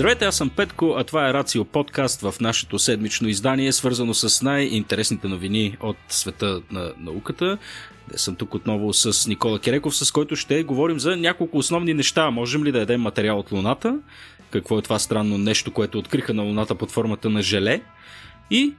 Здравейте, аз съм Петко, а това е Рацио подкаст в нашето седмично издание, свързано с най-интересните новини от света на науката. Съм тук отново с Никола Кереков, с който ще говорим за няколко основни неща. Можем ли да ядем материал от Луната? Какво е това странно нещо, което откриха на Луната под формата на желе? И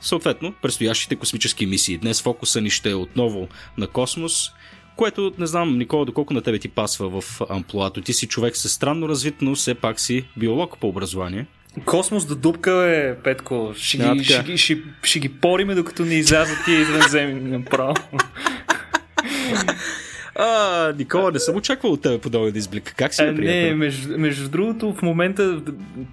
съответно предстоящите космически мисии. Днес фокуса ни ще е отново на космос което не знам, Никола, доколко на тебе ти пасва в амплуато. Ти си човек с странно развит, но все пак си биолог по образование. Космос до дупка е, Петко. Ще ги, ще, ги, ще, ще ги пориме, докато не излязат тия извънземни направо. А, Никола, не съм очаквал от тебе подобен изблик. Как си, Не, между, между другото, в момента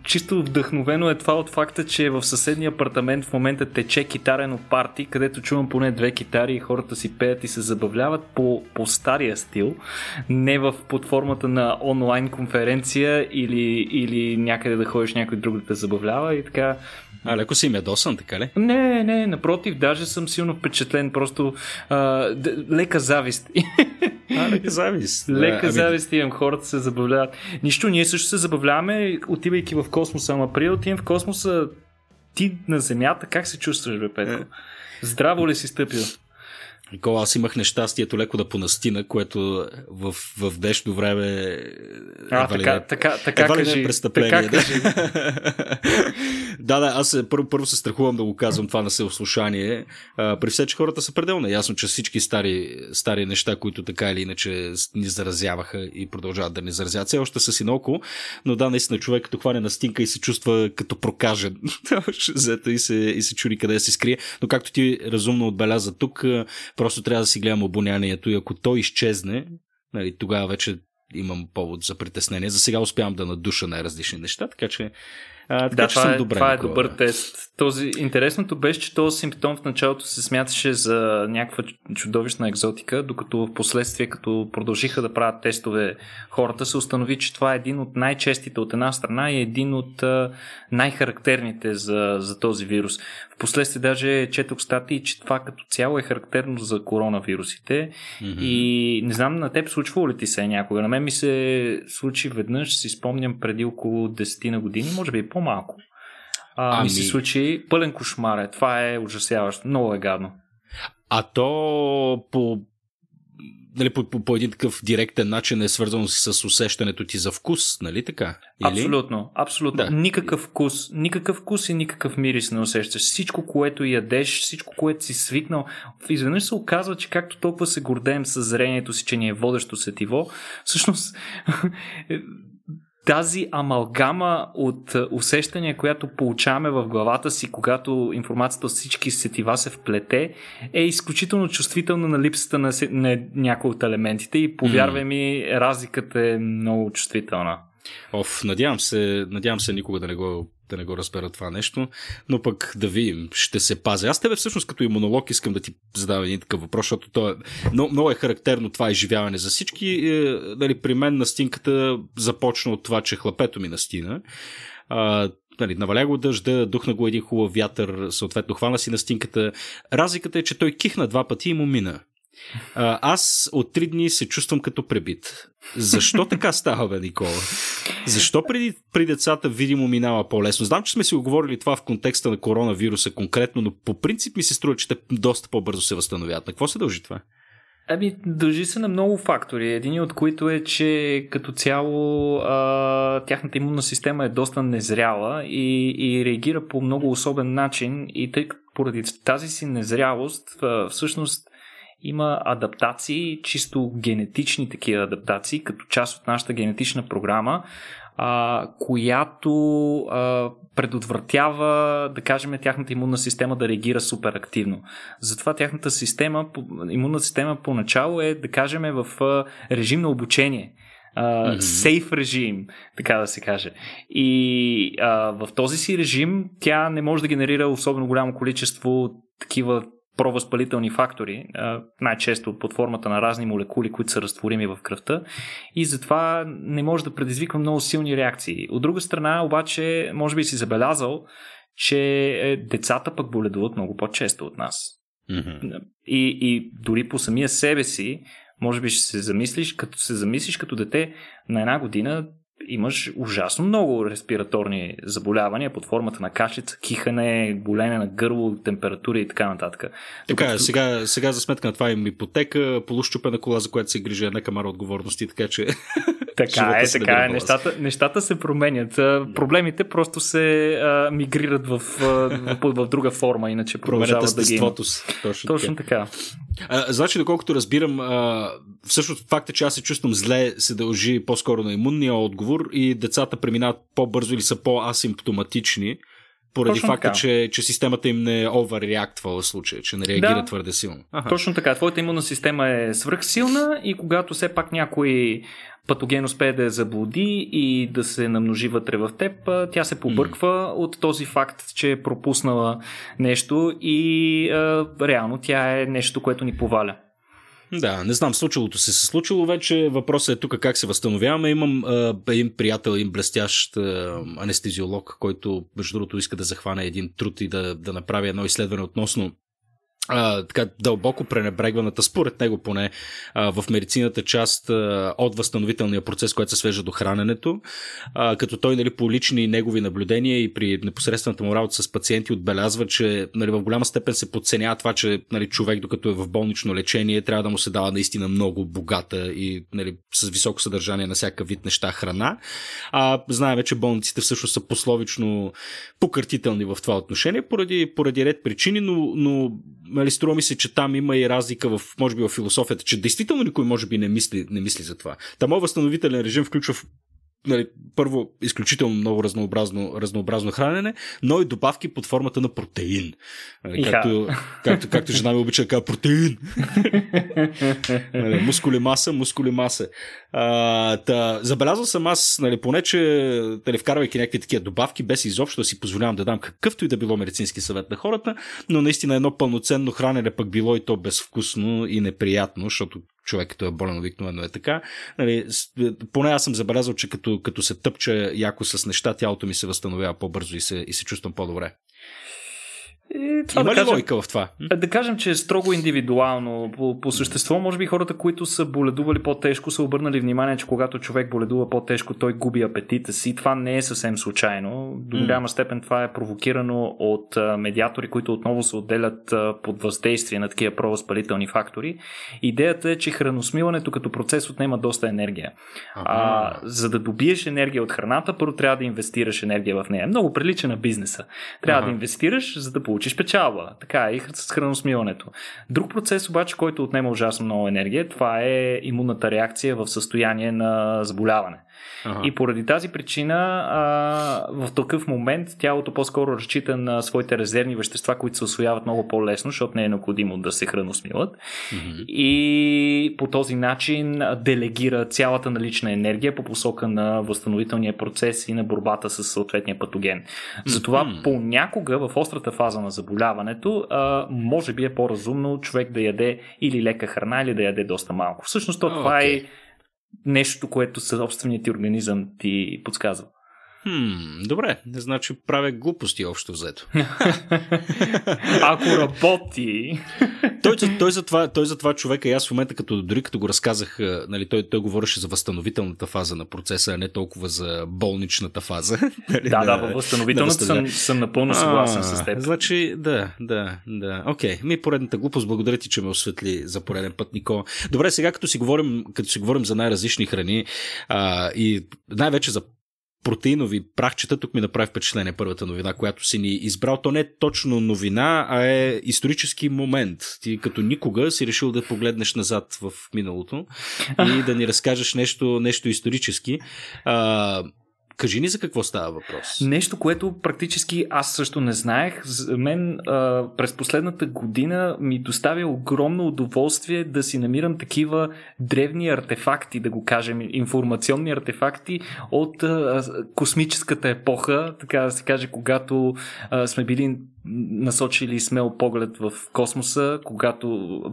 чисто вдъхновено е това от факта, че в съседния апартамент в момента тече китарено парти, където чувам поне две китари и хората си пеят и се забавляват по, по стария стил, не в под формата на онлайн конференция или, или някъде да ходиш някой друг да те забавлява и така а, леко си медосан, така ли? Не, не, напротив, даже съм силно впечатлен, просто а, лека завист. А, лека завист. лека завист имам, хората се забавляват. Нищо, ние също се забавляваме, отивайки в космоса, ама при отивам в космоса, ти на Земята, как се чувстваш, бе, Петко? Е. Здраво ли си стъпил? Никола, аз имах нещастието леко да понастина, което в, в днешно време а, така, не, така, така, едва кажи, е престъпление. Така да. Кажи. да, да, аз първо, първо се страхувам да го казвам това на съослушание. при все, че хората са пределно ясно, че всички стари, стари неща, които така или иначе ни заразяваха и продължават да ни заразяват, все още са си наоколо, но да, наистина човек като хване на стинка и се чувства като прокажен. и се, и се чури къде се скрие. Но както ти разумно отбеляза тук, Просто трябва да си гледам обонянието и ако той изчезне, нали, тогава вече имам повод за притеснение. За сега успявам да надуша най-различни неща, така че а, така, да, че това, съм е, добре, това е добър тест. Този, интересното беше, че този симптом в началото се смяташе за някаква чудовищна екзотика, докато в последствие, като продължиха да правят тестове хората, се установи, че това е един от най-честите от една страна и един от най-характерните за, за този вирус. Впоследствие даже четох статии, че това като цяло е характерно за коронавирусите. Mm-hmm. И не знам на теб случвало ли ти се някога. На мен ми се случи веднъж, си спомням преди около 10 на години, може би и по-малко. А, ами... Ми се случи пълен кошмар. Е. Това е ужасяващо. Много е гадно. А то по нали, по, по, по един такъв директен начин е свързано с усещането ти за вкус, нали така? Или? Абсолютно, абсолютно. Да. Никакъв вкус, никакъв вкус и никакъв мирис не усещаш. Всичко, което ядеш, всичко, което си свикнал, изведнъж се оказва, че както толкова се гордеем с зрението си, че ни е водещо сетиво, всъщност тази амалгама от усещания, която получаваме в главата си, когато информацията от всички сетива се вплете, е изключително чувствителна на липсата на, на някои от елементите и повярвай ми, разликата е много чувствителна. Оф, надявам се, надявам се никога да не го да не го разбера това нещо, но пък да видим, ще се пазя. Аз тебе всъщност като имунолог искам да ти задам един такъв въпрос, защото то е, много, много е характерно това изживяване за всички. Е, нали, при мен настинката започна от това, че хлапето ми настина. А, нали, наваля го дъжда, духна го един хубав вятър, съответно хвана си настинката. Разликата е, че той кихна два пъти и му мина. Аз от три дни се чувствам като пребит. Защо така става, бе, Никола? Защо преди, при децата видимо минава по-лесно? Знам, че сме си оговорили това в контекста на коронавируса конкретно, но по принцип ми се струва, че те доста по-бързо се възстановяват. На какво се дължи това? Ами, дължи се на много фактори. Един от които е, че като цяло а, тяхната имунна система е доста незряла и, и реагира по много особен начин и тъй поради тази си незрялост, а, всъщност има адаптации, чисто генетични такива адаптации, като част от нашата генетична програма, а, която а, предотвратява, да кажем, тяхната имунна система да реагира супер активно. Затова тяхната система, имунна система поначало е, да кажем, в режим на обучение. Uh, сейф режим, така да се каже. И uh, в този си режим тя не може да генерира особено голямо количество такива провъзпалителни фактори, най-често под формата на разни молекули, които са разтворими в кръвта и затова не може да предизвиква много силни реакции. От друга страна, обаче, може би си забелязал, че е, децата пък боледуват много по-често от нас. Mm-hmm. И, и дори по самия себе си, може би ще се замислиш, като се замислиш като дете на една година, имаш ужасно много респираторни заболявания под формата на кашлица, кихане, болене на гърло, температура и така нататък. Така е, сега, сега за сметка на това им ипотека, полущупена кола, за която се грижи една камара отговорности, така че Така е, така е. Нещата, нещата се променят. Проблемите просто се а, мигрират в, в, в друга форма, иначе продължават да ги имат. Точно, Точно така. А, значи, доколкото разбирам, а, всъщност факта, че аз се чувствам зле, се дължи по-скоро на имунния отговор и децата преминават по-бързо или са по-асимптоматични поради Точно факта, че, че системата им не overreactва в случая, че не реагира да, твърде силно. Ага. Точно така. Твоята имунна система е свръхсилна и когато все пак някой патоген успее да я заблуди и да се намножи вътре в теб, тя се побърква mm. от този факт, че е пропуснала нещо и а, реално тя е нещо, което ни поваля. Да, не знам, случилото се се случило вече. Въпросът е тук как се възстановяваме. Имам а, един приятел, един блестящ а, анестезиолог, който между другото иска да захване един труд и да, да направи едно изследване относно а, така дълбоко пренебрегваната, според него поне, а, в медицината част а, от възстановителния процес, който се свежда до храненето, а, като той нали, по лични негови наблюдения и при непосредствената му работа с пациенти отбелязва, че нали, в голяма степен се подценява това, че нали, човек, докато е в болнично лечение, трябва да му се дава наистина много богата и нали, с високо съдържание на всяка вид неща храна. А знаем, че болниците всъщност са пословично покъртителни в това отношение, поради, поради ред причини, но, но нали, струва ми се, че там има и разлика в, може би, в философията, че действително никой може би не мисли, не мисли за това. Та моят възстановителен режим включва нали, първо, изключително много разнообразно, разнообразно хранене, но и добавки под формата на протеин. Нали, както, както, както жена ми обича да казва протеин. нали, мускули маса, мускули маса. А, та, забелязал съм аз, нали, поне, че нали, вкарвайки някакви такива добавки, без изобщо да си позволявам да дам какъвто и да било медицински съвет на хората, но наистина едно пълноценно хранене пък било и то безвкусно и неприятно, защото човек като е болен обикновено е така. Нали, поне аз съм забелязал, че като, като се тъпча яко с неща, тялото ми се възстановява по-бързо и се, и се чувствам по-добре. И това Има да ли кажем, логика в това? Да кажем, че е строго индивидуално. По, по същество, може би хората, които са боледували по-тежко, са обърнали внимание, че когато човек боледува по-тежко, той губи апетита си. Това не е съвсем случайно. До голяма степен това е провокирано от медиатори, които отново се отделят под въздействие на такива провъзпалителни фактори. Идеята е, че храносмиването като процес отнема доста енергия. А, за да добиеш енергия от храната, първо трябва да инвестираш енергия в нея. Много прилича на бизнеса. Трябва ага. да инвестираш, за да получиш получиш печалба. Така е и с храносмиването. Друг процес обаче, който отнема ужасно много енергия, това е имунната реакция в състояние на заболяване. Ага. И поради тази причина а, в такъв момент тялото по-скоро разчита на своите резервни вещества, които се освояват много по-лесно, защото не е необходимо да се храносмиват. Mm-hmm. И по този начин делегира цялата налична енергия по посока на възстановителния процес и на борбата с съответния патоген. Затова mm-hmm. понякога в острата фаза на заболяването а, може би е по-разумно човек да яде или лека храна, или да яде доста малко. Всъщност то, това okay. е нещо, което собственият ти организъм ти подсказва. Хм, добре, значи правя глупости общо взето. Ако работи. той, той, за това, той за това човека и аз в момента, като, дори като го разказах, нали, той, той говореше за възстановителната фаза на процеса, а не толкова за болничната фаза. Нали, да, да, във възстановителната съм, съм напълно съгласен с теб. Значи, да, да, да. Окей, ми поредната глупост, благодаря ти, че ме осветли за пореден път, Нико. Добре, сега като си говорим, като си говорим за най-различни храни а, и най-вече за протеинови прахчета, тук ми направи впечатление първата новина, която си ни избрал. То не е точно новина, а е исторически момент. Ти като никога си решил да погледнеш назад в миналото и да ни разкажеш нещо, нещо исторически. А, Кажи ни за какво става въпрос. Нещо, което практически аз също не знаех. За мен а, през последната година ми доставя огромно удоволствие да си намирам такива древни артефакти, да го кажем, информационни артефакти от а, космическата епоха, така да се каже, когато а, сме били насочили смел поглед в космоса, когато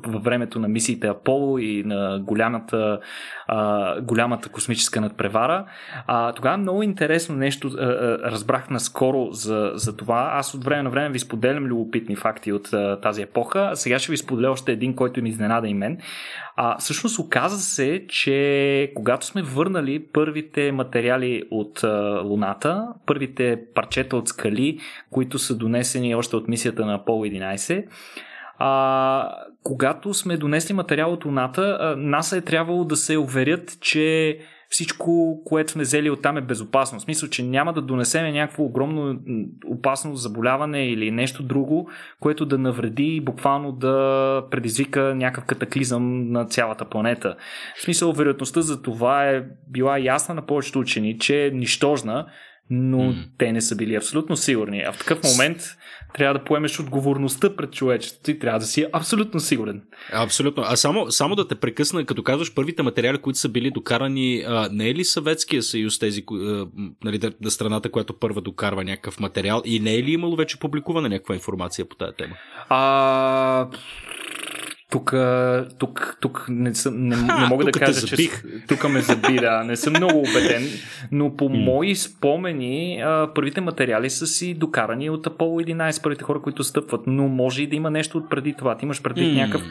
във времето на мисиите Аполо и на голямата, а, голямата космическа надпревара. А, тогава много интересно нещо а, а, разбрах наскоро за, за това. Аз от време на време ви споделям любопитни факти от а, тази епоха. А сега ще ви споделя още един, който ми изненада и мен. А, всъщност оказа се, че когато сме върнали първите материали от а, Луната, първите парчета от скали, които са донесени още от мисията на Апол 11, а, когато сме донесли материал от Луната, НАСА е трябвало да се уверят, че всичко, което сме взели оттам е безопасно. В смисъл, че няма да донесеме някакво огромно опасно заболяване или нещо друго, което да навреди и буквално да предизвика някакъв катаклизъм на цялата планета. В смисъл, вероятността за това е била ясна на повечето учени, че е нищожна, но mm. те не са били абсолютно сигурни. А в такъв момент трябва да поемеш отговорността пред човечеството и трябва да си абсолютно сигурен. Абсолютно. А само, само да те прекъсна, като казваш първите материали, които са били докарани, а, не е ли Съветския съюз тези, а, нали, на страната, която първа докарва някакъв материал и не е ли имало вече публикувана някаква информация по тази тема? А, тук, тук, тук не, съм, не, не мога да кажа, че тук ме заби, да. Не съм много убеден, но по мои спомени първите материали са си докарани от Apollo 11, първите хора, които стъпват, но може и да има нещо от преди това. Ти имаш предвид mm. някакъв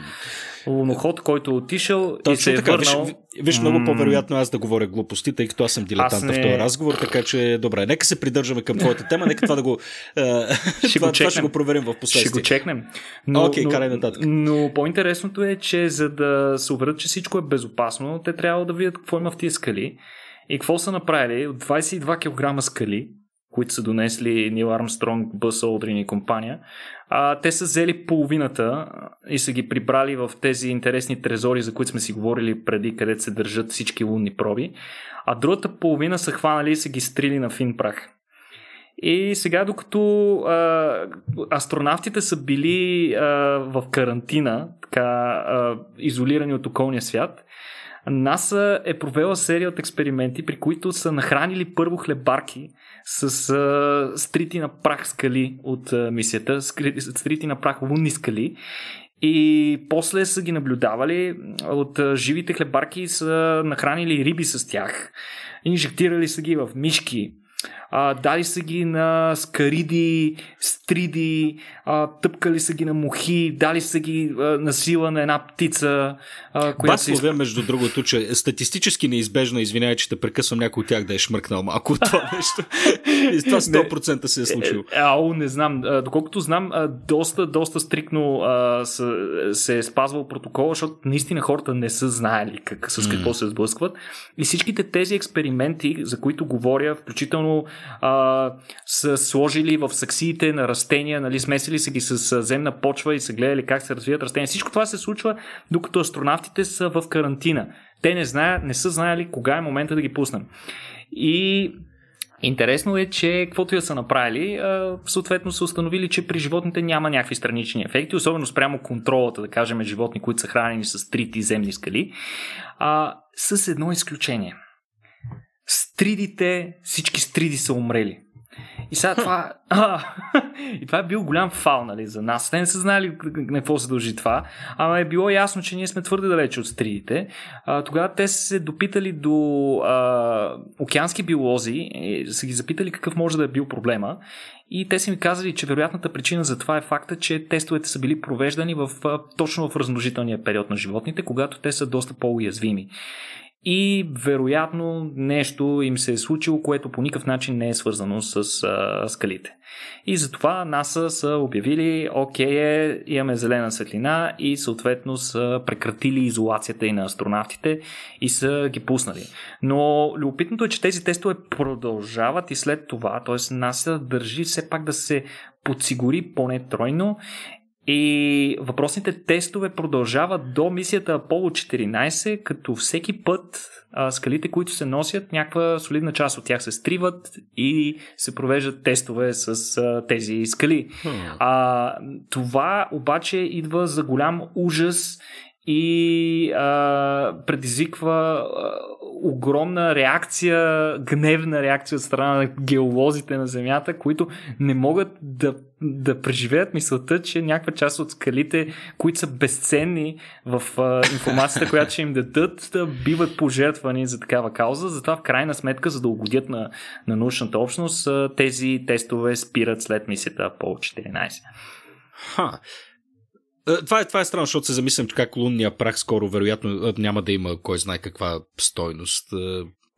луноход, който е отишъл Точно и се е така, върнал. Виж, виж много по-вероятно аз да говоря глупости, тъй като аз съм дилетант не... в този разговор, така че добре, нека се придържаме към твоята тема, нека това да го, ще, това, го това ще го проверим в последствие. Ще го чекнем. Но, okay, карай нататък. Но по-интересното е, че за да се уверят, че всичко е безопасно, те трябва да видят какво има в тия скали. И какво са направили? От 22 кг скали, които са донесли Нил Армстронг, Бъс Олдрин и компания, а, те са взели половината и са ги прибрали в тези интересни трезори, за които сме си говорили преди, където се държат всички лунни проби, а другата половина са хванали и са ги стрили на фин прах. И сега, докато а, астронавтите са били а, в карантина, така а, изолирани от околния свят, НАСА е провела серия от експерименти, при които са нахранили първо хлебарки с а, стрити на прах скали от а, мисията, стрити на прах лунни скали. И после са ги наблюдавали. От живите хлебарки са нахранили риби с тях. Инжектирали са ги в мишки, а, дали са ги на скариди, стриди, а, тъпкали са ги на мухи, дали са ги а, на сила на една птица. А, която се... изп... между другото, че статистически неизбежно, извинявай, че те прекъсвам някой от тях да е шмъркнал малко от това нещо. И това 100% се е случило. Е, ау, не знам. Доколкото знам, доста, доста стрикно а, се е спазвал протокола, защото наистина хората не са знаели как, с какво mm. се сблъскват. И всичките тези експерименти, за които говоря, включително а, са сложили в саксиите на растения, нали, смесили са ги с земна почва и са гледали как се развиват растения. Всичко това се случва, докато астронавтите са в карантина. Те не, знаят, не са знаели кога е момента да ги пуснем. И Интересно е, че каквото я са направили, съответно са установили, че при животните няма някакви странични ефекти, особено спрямо контролата, да кажем, животни, които са хранени с трити земни скали, а, с едно изключение стридите, всички стриди са умрели. И сега това, а, и това е бил голям фал нали, за нас. Те не са знали на какво се дължи това, ама е било ясно, че ние сме твърде далече от стридите. А, тогава те са се допитали до а, океански биолози, и са ги запитали какъв може да е бил проблема и те са ми казали, че вероятната причина за това е факта, че тестовете са били провеждани в, точно в размножителния период на животните, когато те са доста по-уязвими и вероятно нещо им се е случило, което по никакъв начин не е свързано с а, скалите. И затова НАСА са обявили, окей, е, имаме зелена светлина и съответно са прекратили изолацията и на астронавтите и са ги пуснали. Но любопитното е, че тези тестове продължават и след това, т.е. НАСА държи все пак да се подсигури поне тройно и въпросните тестове продължават до мисията Apollo 14, като всеки път а, скалите, които се носят, някаква солидна част от тях се стриват и се провеждат тестове с а, тези скали. Hmm. А, това обаче идва за голям ужас и а, предизвиква огромна реакция, гневна реакция от страна на геолозите на Земята, които не могат да, да преживеят мисълта, че някаква част от скалите, които са безценни в а, информацията, която ще им дадат, да биват пожертвани за такава кауза. Затова в крайна сметка, за да угодят на, на научната общност, тези тестове спират след мисията Apollo 14. Ха. Е, това е, това е странно, защото се замислям, как лунния прах скоро вероятно е, няма да има кой знае каква стойност.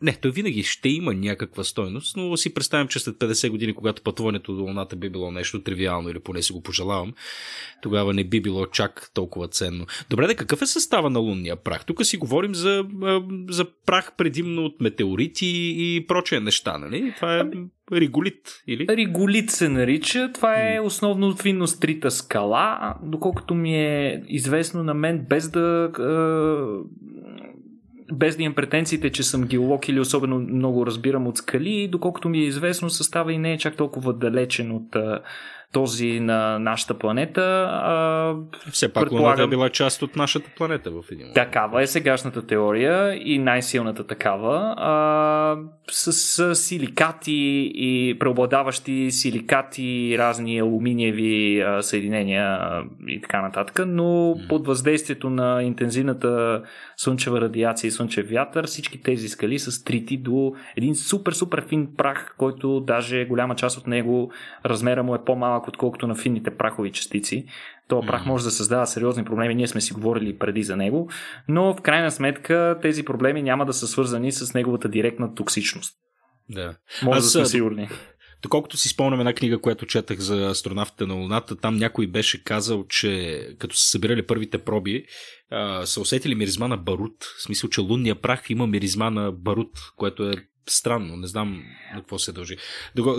Не, той винаги ще има някаква стойност, но си представям, че след 50 години, когато пътуването до Луната би било нещо тривиално или поне си го пожелавам, тогава не би било чак толкова ценно. Добре, да какъв е състава на лунния прах? Тук си говорим за, за прах предимно от метеорити и прочие неща, нали? Това е Риголит, или? Риголит се нарича. Това е основно виннострита скала, доколкото ми е известно на мен, без да без да имам претенциите, че съм геолог или особено много разбирам от скали, доколкото ми е известно, състава и не е чак толкова далечен от този на нашата планета. А, Все пак предполагам... Луната е била част от нашата планета в един момент. Такава е сегашната теория и най-силната такава. А, с, с силикати и преобладаващи силикати, разни алуминиеви а, съединения а, и така нататък, но под въздействието на интензивната слънчева радиация и слънчев вятър, всички тези скали са стрити до един супер-супер фин прах, който даже голяма част от него размера му е по-малък, отколкото на финните прахови частици. Това прах може да създава сериозни проблеми, ние сме си говорили преди за него, но в крайна сметка тези проблеми няма да са свързани с неговата директна токсичност. Да. Може Аз, да сме сигурни. Доколкото си спомням една книга, която четах за астронавтите на Луната, там някой беше казал, че като са събирали първите проби, са усетили миризма на барут. В смисъл, че лунния прах има миризма на барут, което е странно, не знам на какво се дължи.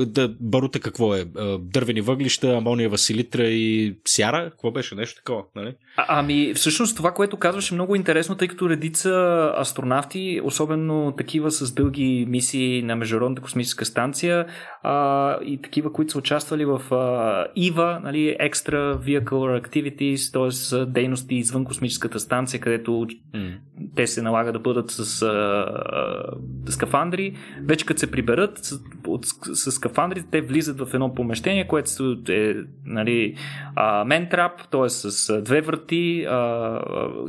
Да, барута какво е? Дървени въглища, амониева селитра и сяра? Какво беше? Нещо такова, нали? А, ами, всъщност това, което казваше много интересно, тъй като редица астронавти, особено такива с дълги мисии на Международната космическа станция а, и такива, които са участвали в а, ИВА, нали, Extra Vehicle Activities, т.е. дейности извън космическата станция, където mm. те се налага да бъдат с а, а, скафандри вече като се приберат с, от, с скафандрите, те влизат в едно помещение, което е нали, ментрап, т.е. с две врати, а,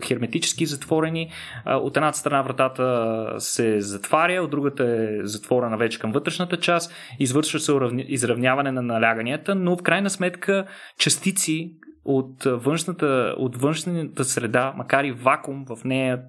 херметически затворени. А, от едната страна вратата се затваря, от другата е затворена вече към вътрешната част, извършва се изравняване на наляганията, но в крайна сметка частици от външната, от външната среда, макар и вакуум в нея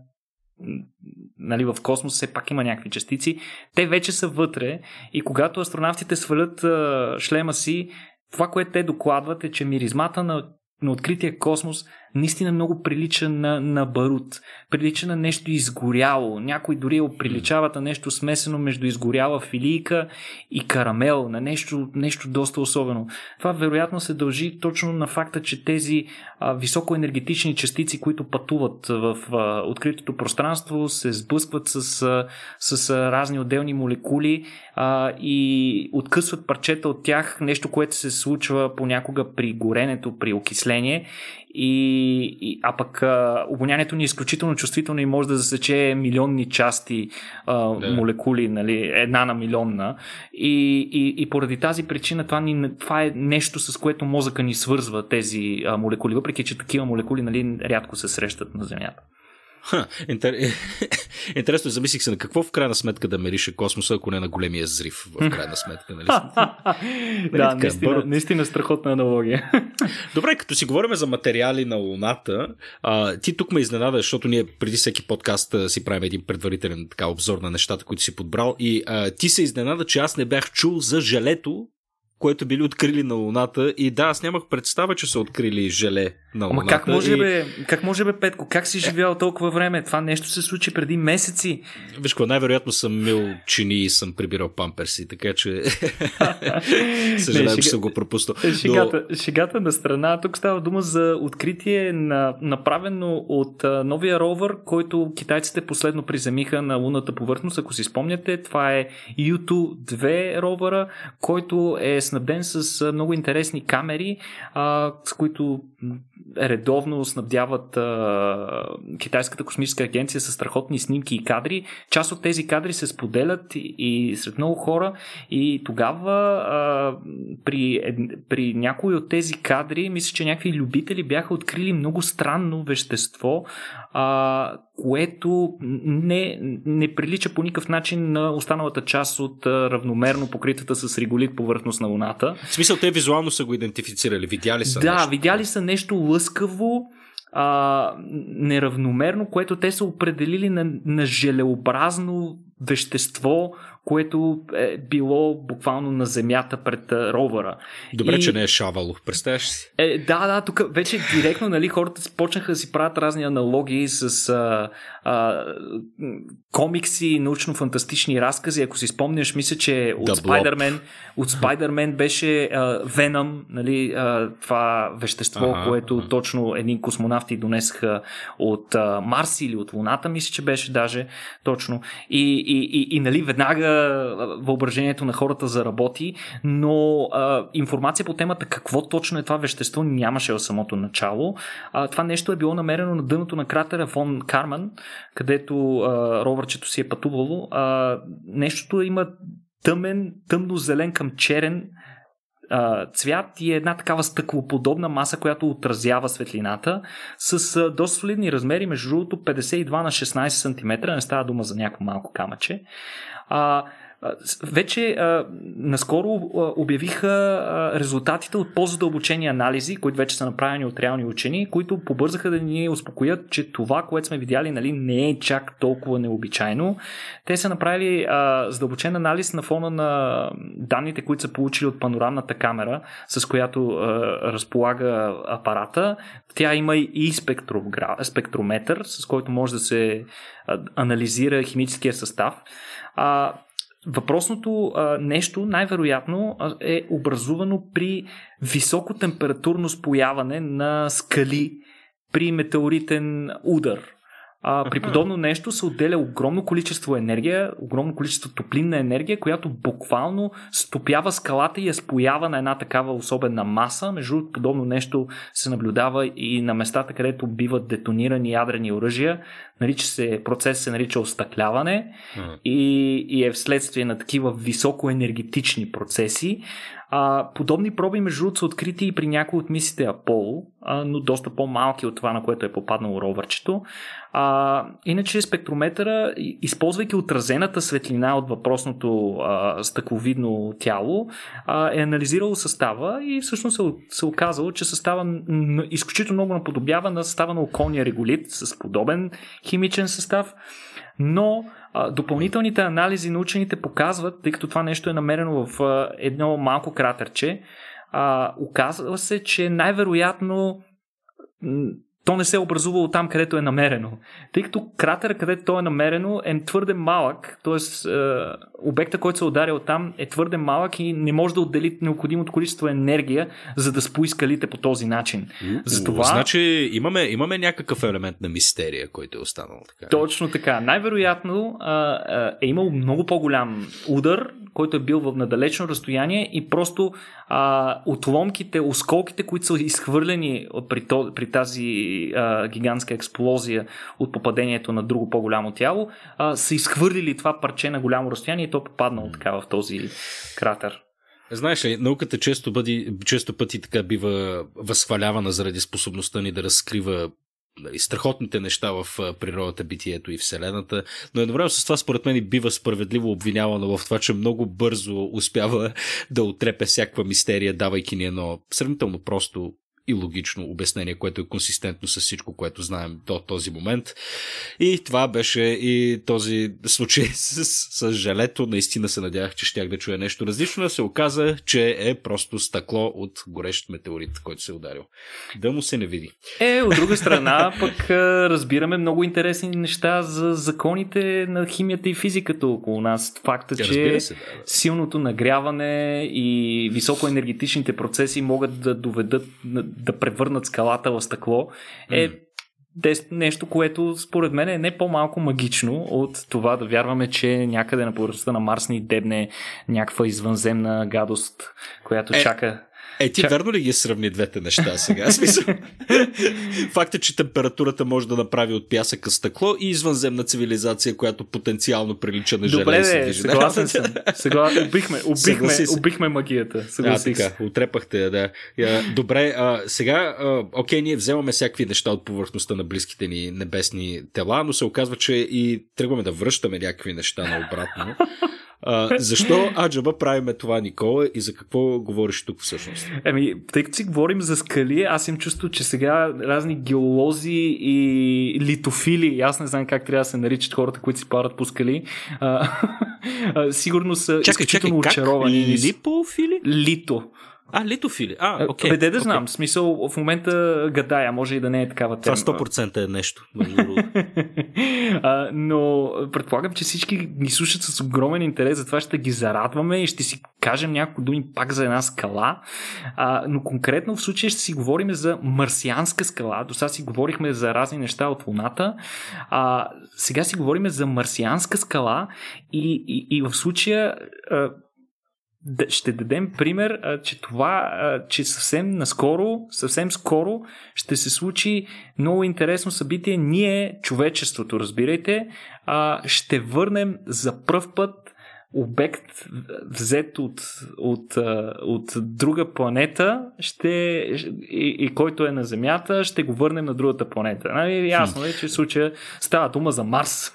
нали, в космос все пак има някакви частици, те вече са вътре и когато астронавтите свалят а, шлема си, това, което те докладват е, че миризмата на, на открития космос наистина много прилича на, на барут. Прилича на нещо изгоряло. Някой дори го приличават на нещо смесено между изгоряла филийка и карамел, на нещо, нещо доста особено. Това вероятно се дължи точно на факта, че тези а, високоенергетични частици, които пътуват в а, откритото пространство, се сблъскват с, а, с а, разни отделни молекули а, и откъсват парчета от тях, нещо, което се случва понякога при горенето, при окисление и, и, а пък а, обонянието ни е изключително чувствително и може да засече милионни части а, да. молекули, нали, една на милионна. И, и, и поради тази причина това, ни, това е нещо, с което мозъка ни свързва тези а, молекули, въпреки че такива молекули нали, рядко се срещат на Земята. Ха, интер... Интересно, замислих се на какво в крайна сметка да мерише космоса, ако не на големия зрив, в крайна сметка. Нали? нали да, наистина, бър... наистина страхотна аналогия. Добре, като си говорим за материали на Луната, а, ти тук ме изненада, защото ние преди всеки подкаст а, си правим един предварителен така, обзор на нещата, които си подбрал и а, ти се изненада, че аз не бях чул за желето, което били открили на Луната. И да, аз нямах представа, че са открили желе на Луната. Ама как може, и... бе, как може бе, Петко? Как си живял толкова време? Това нещо се случи преди месеци. Виж, най-вероятно съм мил чини и съм прибирал памперси, така че съжалявам, че съм го пропуснал. Шегата, Но... шегата на страна. Тук става дума за откритие на, направено от а, новия ровър, който китайците последно приземиха на лунната повърхност. Ако си спомняте, това е U2-2 ровъра, който е снабден с много интересни камери, а, с които редовно снабдяват а, Китайската космическа агенция с страхотни снимки и кадри. Част от тези кадри се споделят и, и сред много хора и тогава а, при, при някои от тези кадри, мисля, че някакви любители бяха открили много странно вещество, а, което не, не прилича по никакъв начин на останалата част от а, равномерно покритата с реголит повърхност на Луната. В смисъл, те визуално са го идентифицирали, видяли са Да, нещо. видяли са нещо лъскаво, а, неравномерно, което те са определили на, на желеобразно вещество, което е било буквално на земята пред ровъра. Добре, и... че не е шавало, представяш си. Е, да, да, тук вече директно нали, хората почнаха да си правят разни аналогии с а, а, комикси, научно-фантастични разкази. Ако си спомняш, мисля, че от Спайдермен, от Спайдермен беше а, Веном, нали, а, това вещество, ага, което ага. точно едни космонавти донесаха от а, Марс или от Луната, мисля, че беше даже точно. И, и, и, и нали, веднага въображението на хората заработи, но а, информация по темата какво точно е това вещество нямаше в самото начало. А, това нещо е било намерено на дъното на кратера Фон Карман, където а, ровърчето си е пътувало. А, нещото има тъмен, тъмно-зелен към черен цвят и е една такава стъклоподобна маса, която отразява светлината с доста солидни размери, между другото 52 на 16 см, не става дума за някакво малко камъче. А, вече а, наскоро обявиха а, резултатите от по-задълбочени анализи, които вече са направени от реални учени, които побързаха да ни успокоят, че това, което сме видяли, нали, не е чак толкова необичайно. Те са направили а, задълбочен анализ на фона на данните, които са получили от панорамната камера, с която а, разполага апарата. Тя има и спектрометър, с който може да се анализира химическия състав. А, Въпросното а, нещо най-вероятно е образувано при високотемпературно спояване на скали при метеоритен удар. А, при подобно нещо се отделя огромно количество енергия, огромно количество топлинна енергия, която буквално стопява скалата и я споява на една такава особена маса. Между подобно нещо се наблюдава и на местата, където биват детонирани ядрени оръжия. Нарича се, процес се нарича остъкляване и, и е вследствие на такива високоенергетични процеси. А, подобни проби, между другото, са открити и при някои от мисите Аполо, а, но доста по-малки от това, на което е попаднало ровърчето. А, иначе спектрометъра, използвайки отразената светлина от въпросното а, стъкловидно тяло, а, е анализирало състава и всъщност се, се оказало, че състава изключително много наподобява на състава на околния реголит с подобен химичен състав, но а, допълнителните анализи на учените показват, тъй като това нещо е намерено в а, едно малко кратърче, а, оказва се, че най-вероятно то не се е образувало там, където е намерено. Тъй като кратера, където то е намерено, е твърде малък, т.е. обекта, който се е ударил там, е твърде малък и не може да отдели необходимото количество енергия, за да спои скалите по този начин. Затова... Значи имаме, имаме някакъв елемент на мистерия, който е останал. Така. Точно така. Най-вероятно е имал много по-голям удар, който е бил в надалечно разстояние и просто а, отломките, осколките, които са изхвърлени при, то, при тази а, гигантска експлозия от попадението на друго по-голямо тяло, а, са изхвърлили това парче на голямо разстояние и то е попаднало така в този кратер. Знаеш ли, науката често, бъди, често пъти така бива възхвалявана заради способността ни да разкрива нали, страхотните неща в природата, битието и Вселената, но едновременно с това според мен бива справедливо обвинявано в това, че много бързо успява да отрепе всякаква мистерия, давайки ни едно сравнително просто и логично обяснение, което е консистентно с всичко, което знаем до този момент. И това беше и този случай с, с жалето. Наистина се надявах, че щях да чуя нещо различно, се оказа, че е просто стъкло от горещ метеорит, който се е ударил. Да му се не види. Е, от друга страна, пък разбираме много интересни неща за законите на химията и физиката около нас. Факта, че се, да, да. силното нагряване и високоенергетичните процеси могат да доведат да превърнат скалата в стъкло, е нещо, което според мен е не по-малко магично от това да вярваме, че някъде на повърхността на Марс ни дебне някаква извънземна гадост, която е, чака Е, ти Чак... верно ли ги сравни двете неща сега? Смисъл, факт е, че температурата може да направи от пясъка стъкло и извънземна цивилизация, която потенциално прилича на железо. Добре, де, съгласен съм. Сега, убихме, убихме, убихме магията. Съгласих а, така, отрепахте, да. Добре, а, сега, а, окей, ние вземаме всякакви неща от повърхността на близките ни небесни тела, но се оказва, че и тръгваме да връщаме някакви неща наобратно. А, защо Аджаба правиме това, Никола, и за какво говориш тук всъщност? Еми, тъй като си говорим за скали, аз им чувство, че сега разни геолози и литофили, аз не знам как трябва да се наричат хората, които си падат по скали, а, а, сигурно са чакай, изключително чакай, очаровани. Липофили? Лито. А, литофили. А, окей. Okay, Бе, да знам. Okay. Смисъл, в момента гадая, може и да не е такава тема. Това 100% е нещо. а, но предполагам, че всички ни слушат с огромен интерес, затова ще ги зарадваме и ще си кажем няколко думи пак за една скала. А, но конкретно в случая ще си говорим за марсианска скала. До сега си говорихме за разни неща от Луната. А, сега си говорим за марсианска скала и, и, и в случая ще дадем пример, че това, че съвсем наскоро, съвсем скоро ще се случи много интересно събитие. Ние, човечеството, разбирайте, ще върнем за пръв път обект, взет от, от, от друга планета, ще, и, и който е на Земята, ще го върнем на другата планета. Нали? Ясно е, че в случая става дума за Марс.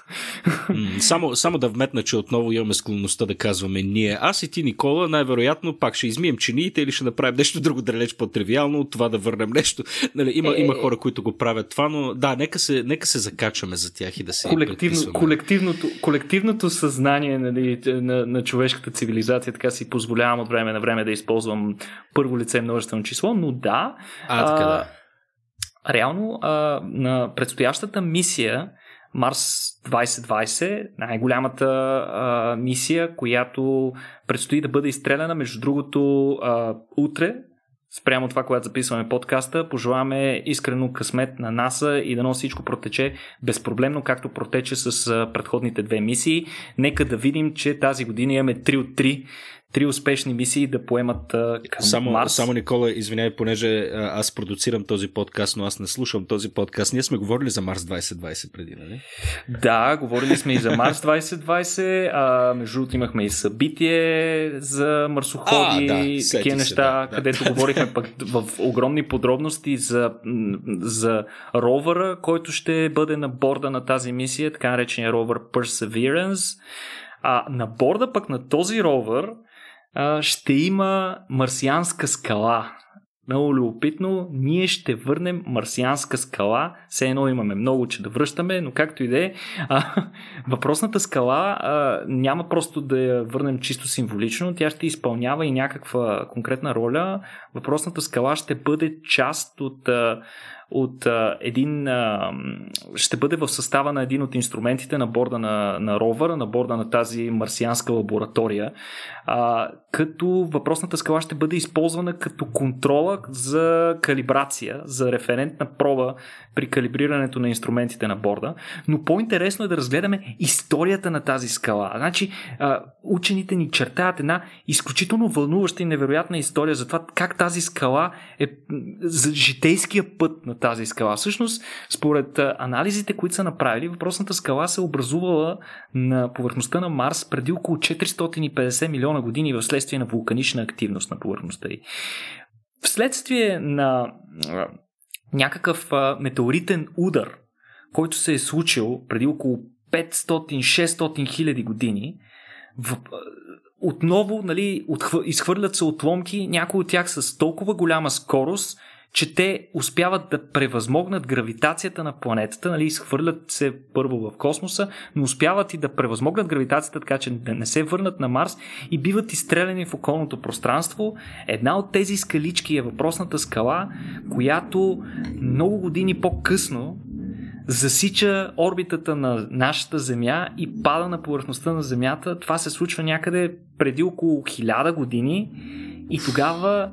Само, само да вметна, че отново имаме склонността да казваме ние. Аз и ти, Никола, най-вероятно пак ще измием чиниите или ще направим нещо друго далеч по-тривиално от това да върнем нещо. Нали, има, е, има хора, които го правят това, но да, нека се, нека се закачаме за тях и да се колективно, колективното, колективното съзнание нали, на, на човешката цивилизация, така си позволявам от време на време да използвам първо лице множествено число, но да. А, така да. Реално, а, на предстоящата мисия Марс 2020, най-голямата а, мисия, която предстои да бъде изстреляна, между другото, а, утре, спрямо това, което записваме подкаста. Пожелаваме искрено късмет на НАСА и да всичко протече безпроблемно, както протече с предходните две мисии. Нека да видим, че тази година имаме 3 от 3 три успешни мисии да поемат а, към само, Марс. Само, Никола, извиняй, понеже аз продуцирам този подкаст, но аз не слушам този подкаст. Ние сме говорили за Марс 2020 преди, нали? Да, говорили сме и за Марс 2020. А, между другото имахме и събитие за марсоходи, а, да, такива неща, да, където да. говорихме пък в огромни подробности за, за ровъра, който ще бъде на борда на тази мисия, така наречения ровър Perseverance. А на борда пък на този ровър ще има марсианска скала. Много любопитно, ние ще върнем марсианска скала. Все едно имаме много, че да връщаме, но както и да е, въпросната скала а, няма просто да я върнем чисто символично, тя ще изпълнява и някаква конкретна роля. Въпросната скала ще бъде част от а, от а, един. А, ще бъде в състава на един от инструментите на борда на, на ровъра, на борда на тази марсианска лаборатория. А, като въпросната скала ще бъде използвана като контрола за калибрация, за референтна проба при калибрирането на инструментите на борда. Но по-интересно е да разгледаме историята на тази скала. Значи, а, учените ни чертаят една изключително вълнуваща и невероятна история за това как тази скала е за житейския път на тази скала. Всъщност, според анализите, които са направили, въпросната скала се е образувала на повърхността на Марс преди около 450 милиона години в следствие на вулканична активност на повърхността й. Вследствие на някакъв метеоритен удар, който се е случил преди около 500-600 хиляди години, в, отново нали, изхвърлят се отломки, някои от тях с толкова голяма скорост, че те успяват да превъзмогнат гравитацията на планетата, нали, изхвърлят се първо в космоса, но успяват и да превъзмогнат гравитацията, така че да не се върнат на Марс и биват изстреляни в околното пространство. Една от тези скалички е въпросната скала, която много години по-късно засича орбитата на нашата Земя и пада на повърхността на Земята. Това се случва някъде преди около 1000 години и тогава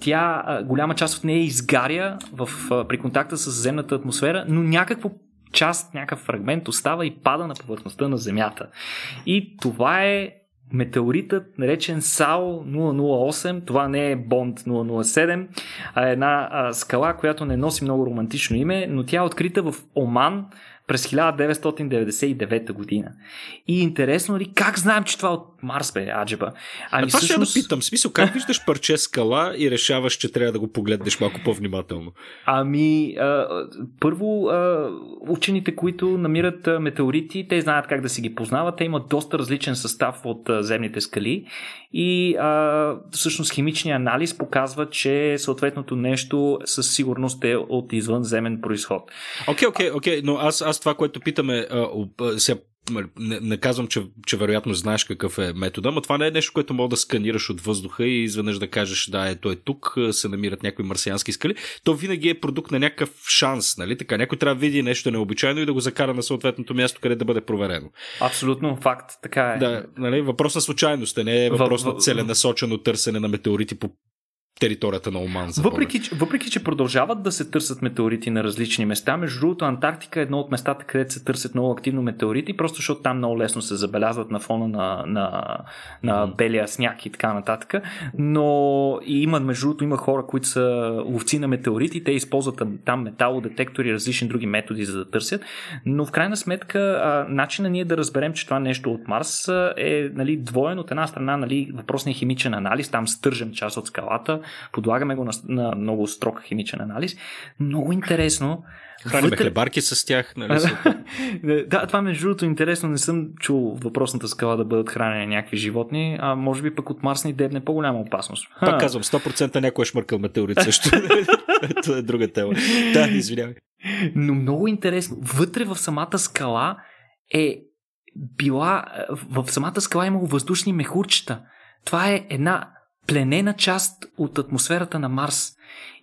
тя, голяма част от нея изгаря в, при контакта с земната атмосфера, но някакво част, някакъв фрагмент остава и пада на повърхността на Земята. И това е метеоритът, наречен САО 008, това не е Бонд 007, а е една скала, която не носи много романтично име, но тя е открита в Оман през 1999 година. И интересно ли, как знаем, че това е от Марс бе, аджеба? Ами, а това всъщност... ще да питам. Смисъл, как виждаш парче скала и решаваш, че трябва да го погледнеш малко по-внимателно? Ами, а, първо, а, учените, които намират метеорити, те знаят как да си ги познават. Те имат доста различен състав от земните скали и а, всъщност химичният анализ показва, че съответното нещо със сигурност е от извънземен происход. Окей, окей, окей, но аз, аз това, което питаме, сега не, не казвам, че, че вероятно знаеш какъв е метода, но това не е нещо, което мога да сканираш от въздуха и изведнъж да кажеш, да, ето е тук, се намират някои марсиански скали. То винаги е продукт на някакъв шанс, нали? Така, някой трябва да види нещо необичайно и да го закара на съответното място, къде да бъде проверено. Абсолютно факт, така е. Да, нали? Въпрос на случайност, не е въпрос на целенасочено търсене на метеорити по територията на Оман. За въпреки, че, въпреки, че продължават да се търсят метеорити на различни места, между другото Антарктика е едно от местата, където се търсят много активно метеорити, просто защото там много лесно се забелязват на фона на, на, на белия сняг и така нататък. Но и има, между другото, има хора, които са ловци на метеорити, те използват там металодетектори и различни други методи за да търсят. Но в крайна сметка, начина ние да разберем, че това нещо от Марс е нали, двоен. От една страна нали, въпросният химичен анализ, там стържем част от скалата, подлагаме го на, на много строг химичен анализ. Много интересно. Храним вътре... хлебарки с тях. Нали? да, това между другото интересно. Не съм чул въпросната скала да бъдат хранени някакви животни, а може би пък от Марс ни дебне по-голяма опасност. Пак казвам, 100% някой е шмъркал метеорит също. Това е друга тема. Да, извинявай. Но много интересно. Вътре в самата скала е била, в самата скала е имало въздушни мехурчета. Това е една пленена част от атмосферата на Марс.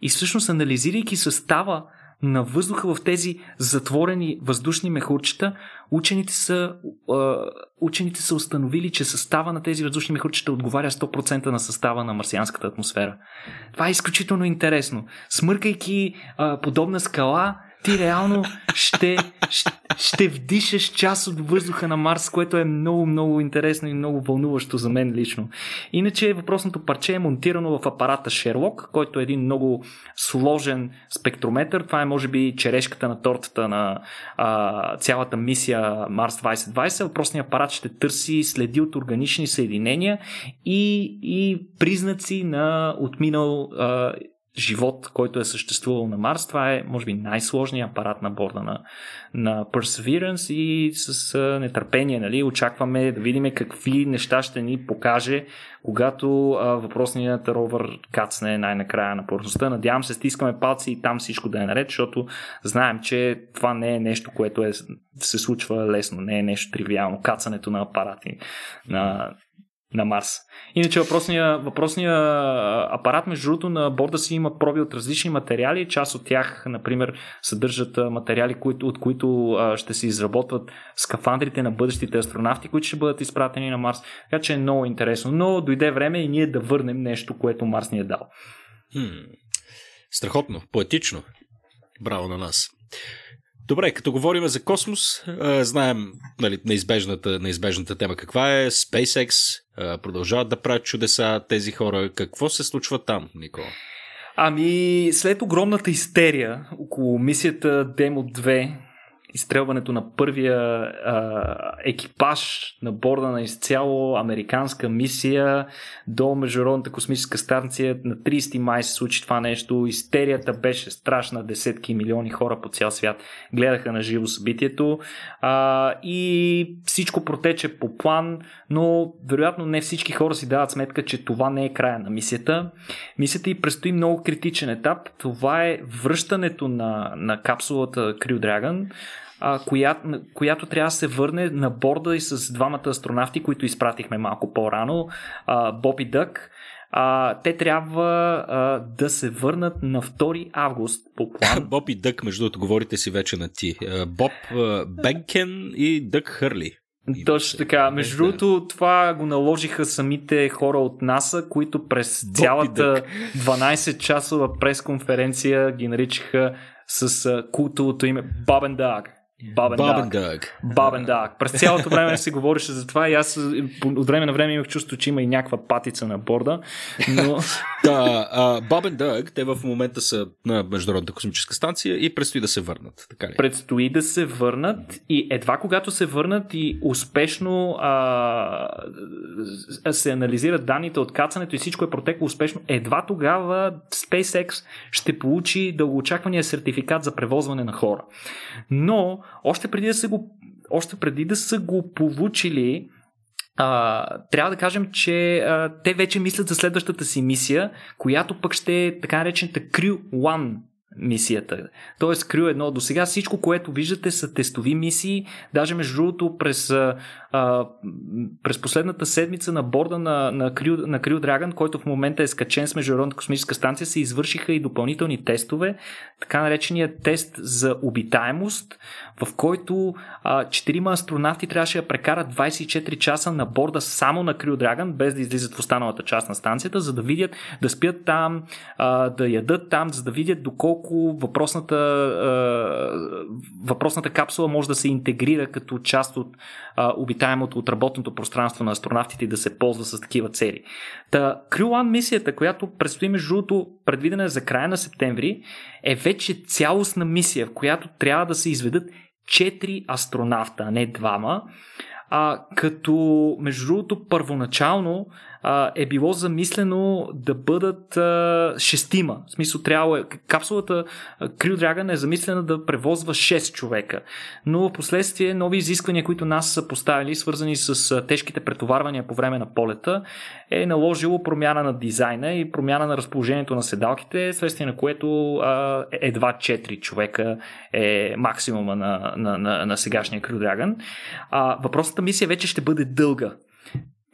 И всъщност, анализирайки състава на въздуха в тези затворени въздушни мехурчета, учените са, учените са установили, че състава на тези въздушни мехурчета отговаря 100% на състава на марсианската атмосфера. Това е изключително интересно. Смъркайки подобна скала, ти реално ще, ще, ще вдишаш част от въздуха на Марс, което е много, много интересно и много вълнуващо за мен лично. Иначе въпросното парче е монтирано в апарата Шерлок, който е един много сложен спектрометър. Това е може би черешката на тортата на а, цялата мисия Марс 2020. Въпросният апарат ще търси следи от органични съединения и, и признаци на отминал а, живот, който е съществувал на Марс. Това е, може би, най-сложният апарат на борда на, на Perseverance и с а, нетърпение нали, очакваме да видим какви неща ще ни покаже, когато а, въпросният ровър кацне най-накрая на повърхността. Надявам се, стискаме палци и там всичко да е наред, защото знаем, че това не е нещо, което е, се случва лесно, не е нещо тривиално. Кацането на апарати на на Марс. Иначе въпросния, въпросния апарат, между другото, на борда си има проби от различни материали. Част от тях, например, съдържат материали, които, от които ще се изработват скафандрите на бъдещите астронавти, които ще бъдат изпратени на Марс. Така че е много интересно. Но дойде време и ние да върнем нещо, което Марс ни е дал. Хм. Страхотно, поетично. Браво на нас. Добре, като говорим за космос, знаем нали, неизбежната, неизбежната тема каква е. SpaceX продължават да правят чудеса тези хора. Какво се случва там, Никола? Ами, след огромната истерия около мисията Demo 2, изстрелването на първия а, екипаж на борда на изцяло американска мисия до Международната космическа станция. На 30 май се случи това нещо. Истерията беше страшна. Десетки милиони хора по цял свят гледаха на живо събитието а, и всичко протече по план, но вероятно не всички хора си дават сметка, че това не е края на мисията. Мисията и предстои много критичен етап. Това е връщането на, на капсулата Crew Dragon а, коя, която трябва да се върне на борда и с двамата астронавти, които изпратихме малко по-рано, а, Боб и Дък. А, те трябва а, да се върнат на 2 август по план. Боб и Дък, между другото, говорите си вече на ти. Боб Бенкен и Дък Хърли. Точно така. Между другото, това го наложиха самите хора от НАСА, които през цялата 12-часова пресконференция ги наричаха с култовото име Бабен Даг. Бабен Бабен Даг. Даг. Бабен Даг. През цялото време се говореше за това и аз от време на време имах чувство, че има и някаква патица на борда, но... Да, а, Бабен Даг, те в момента са на Международната космическа станция и предстои да се върнат. Така ли? Предстои да се върнат и едва когато се върнат и успешно а, се анализират данните от кацането и всичко е протекло успешно, едва тогава SpaceX ще получи дългоочаквания сертификат за превозване на хора. Но още преди да са го, още преди да са го получили, а, трябва да кажем, че а, те вече мислят за следващата си мисия, която пък ще е така наречената Crew One мисията. Тоест Crew 1 до сега всичко, което виждате са тестови мисии. Даже между другото през, а, през последната седмица на борда на, на, Crew, на Crew Dragon, който в момента е скачен с Международната космическа станция, се извършиха и допълнителни тестове, така наречения тест за обитаемост, в който четирима астронавти трябваше да прекарат 24 часа на борда само на Crew Dragon, без да излизат в останалата част на станцията, за да видят, да спят там, а, да ядат там, за да видят доколко въпросната, а, въпросната капсула може да се интегрира като част от обитаемото от работното пространство на астронавтите и да се ползва с такива цели. Та, Crew мисията, която предстои между другото предвидена е за края на септември, е вече цялостна мисия, в която трябва да се изведат 4 астронавта, а не двама. А, като, между другото, първоначално е било замислено да бъдат шестима. В смисъл, трябва е, капсулата Crew Dragon е замислена да превозва 6 човека. Но в последствие нови изисквания, които нас са поставили, свързани с тежките претоварвания по време на полета, е наложило промяна на дизайна и промяна на разположението на седалките, следствие на което едва 4 човека е максимума на, на, на, на сегашния Crew Dragon. А, въпросната мисия вече ще бъде дълга.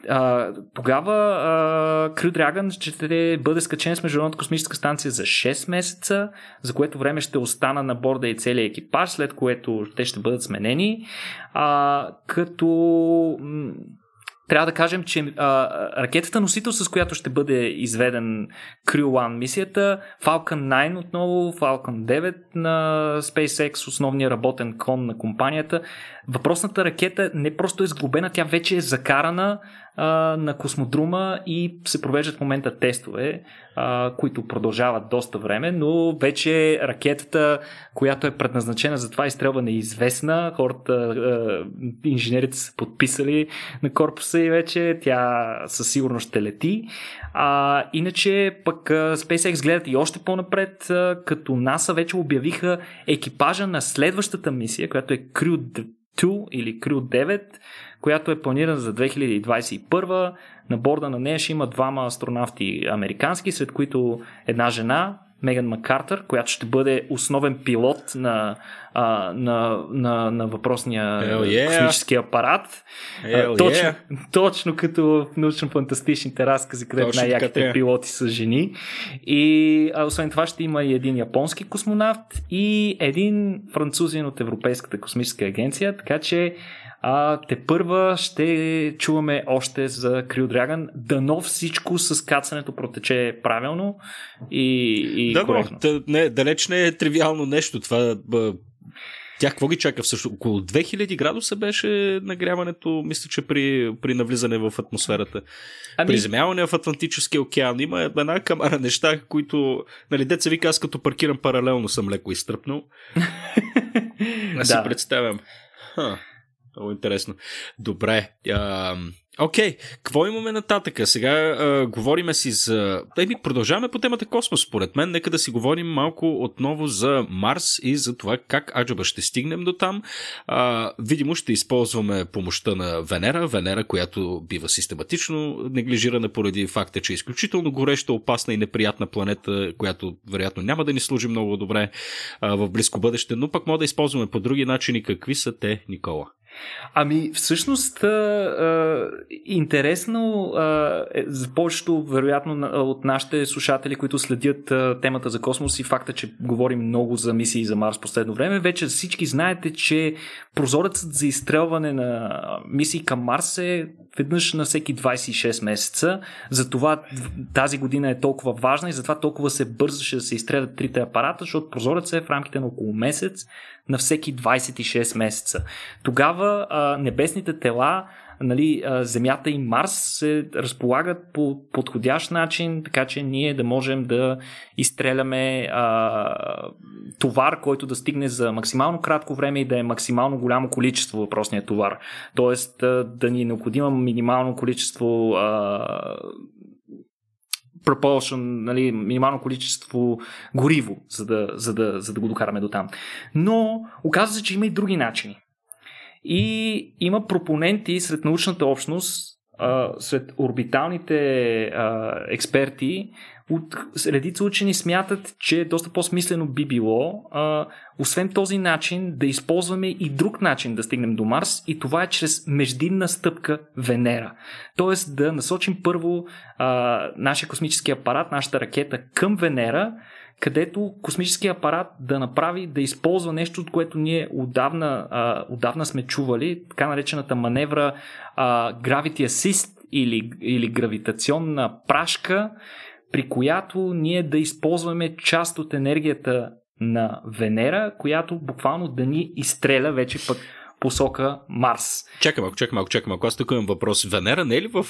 А, тогава а, Crew Dragon ще бъде скачен с Международната космическа станция за 6 месеца, за което време ще остана на борда и целият екипаж, след което те ще бъдат сменени. А, като трябва да кажем, че а, ракетата носител, с която ще бъде изведен Crew One мисията, Falcon 9 отново, Falcon 9 на SpaceX, основния работен кон на компанията. Въпросната ракета не просто е сглобена, тя вече е закарана а, на космодрума и се провеждат в момента тестове, а, които продължават доста време, но вече ракетата, която е предназначена за това изстрелване е известна. Хората, а, инженерите са подписали на корпуса и вече тя със сигурност ще лети. А, иначе пък SpaceX гледат и още по-напред, а, като NASA вече обявиха екипажа на следващата мисия, която е Crew 2 или Crew 9, която е планирана за 2021. На борда на нея ще има двама астронавти американски, сред които една жена, Меган Маккартър, която ще бъде основен пилот на, а, на, на, на въпросния yeah. космически апарат. Hell точно, yeah. точно като в научно-фантастичните разкази, където най-яките пилоти са жени. И а, освен това ще има и един японски космонавт и един французин от Европейската космическа агенция, така че а, те първа ще чуваме още за Crew Dragon. Дано всичко с кацането протече правилно и, и Да, коректно. но, да, не, далеч не е тривиално нещо. Това бъ, тя какво ги чака всъщност? Около 2000 градуса беше нагряването, мисля, че при, при навлизане в атмосферата. Ами- Приземяване в Атлантическия океан. Има една камара неща, които, нали, деца вика, аз като паркирам паралелно съм леко изтръпнал. Аз си да. представям. Ха, много интересно. Добре. А, Окей, какво имаме нататъка? Сега а, говориме си за... Еми, продължаваме по темата космос, според мен. Нека да си говорим малко отново за Марс и за това как Аджаба ще стигнем до там. А, видимо ще използваме помощта на Венера. Венера, която бива систематично неглижирана поради факта, че е изключително гореща, опасна и неприятна планета, която вероятно няма да ни служи много добре а, в близко бъдеще, но пък може да използваме по други начини. Какви са те, Никола? Ами, всъщност, а, а, интересно а, е, за повечето, вероятно, от нашите слушатели, които следят а, темата за космос и факта, че говорим много за мисии за Марс последно време, вече всички знаете, че прозорецът за изстрелване на мисии към Марс е веднъж на всеки 26 месеца. Затова тази година е толкова важна и затова толкова се бързаше да се изстрелят трите апарата, защото прозорецът е в рамките на около месец. На всеки 26 месеца. Тогава а, небесните тела нали, Земята и Марс се разполагат по подходящ начин, така че ние да можем да изстреляме а, товар, който да стигне за максимално кратко време и да е максимално голямо количество въпросния товар. Тоест да ни е необходимо минимално количество а, propulsion, нали, минимално количество гориво, за да, за, да, за да го докараме до там. Но оказва се, че има и други начини. И има пропоненти сред научната общност, сред орбиталните експерти, от редица учени смятат, че доста по-смислено би било, а, освен този начин, да използваме и друг начин да стигнем до Марс, и това е чрез междинна стъпка Венера. Тоест да насочим първо а, нашия космически апарат, нашата ракета към Венера, където космическия апарат да направи, да използва нещо, от което ние отдавна, а, отдавна сме чували, така наречената маневра а, Gravity Assist или, или гравитационна прашка, при която ние да използваме част от енергията на Венера, която буквално да ни изстреля вече пък посока Марс. Чакай малко, чакай малко, чакай малко. Аз тук имам въпрос. Венера не е ли в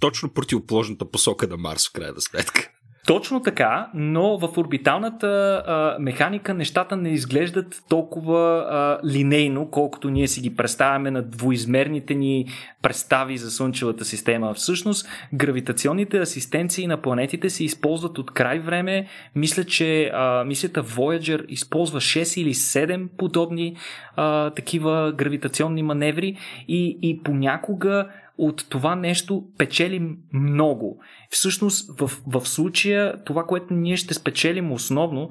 точно противоположната посока на Марс в крайна сметка? Точно така, но в орбиталната а, механика нещата не изглеждат толкова а, линейно, колкото ние си ги представяме на двоизмерните ни представи за Слънчевата система. Всъщност, гравитационните асистенции на планетите се използват от край време. Мисля, че а, мисията Voyager използва 6 или 7 подобни а, такива гравитационни маневри и, и понякога от това нещо печелим много. Всъщност, в, в случая, това, което ние ще спечелим основно,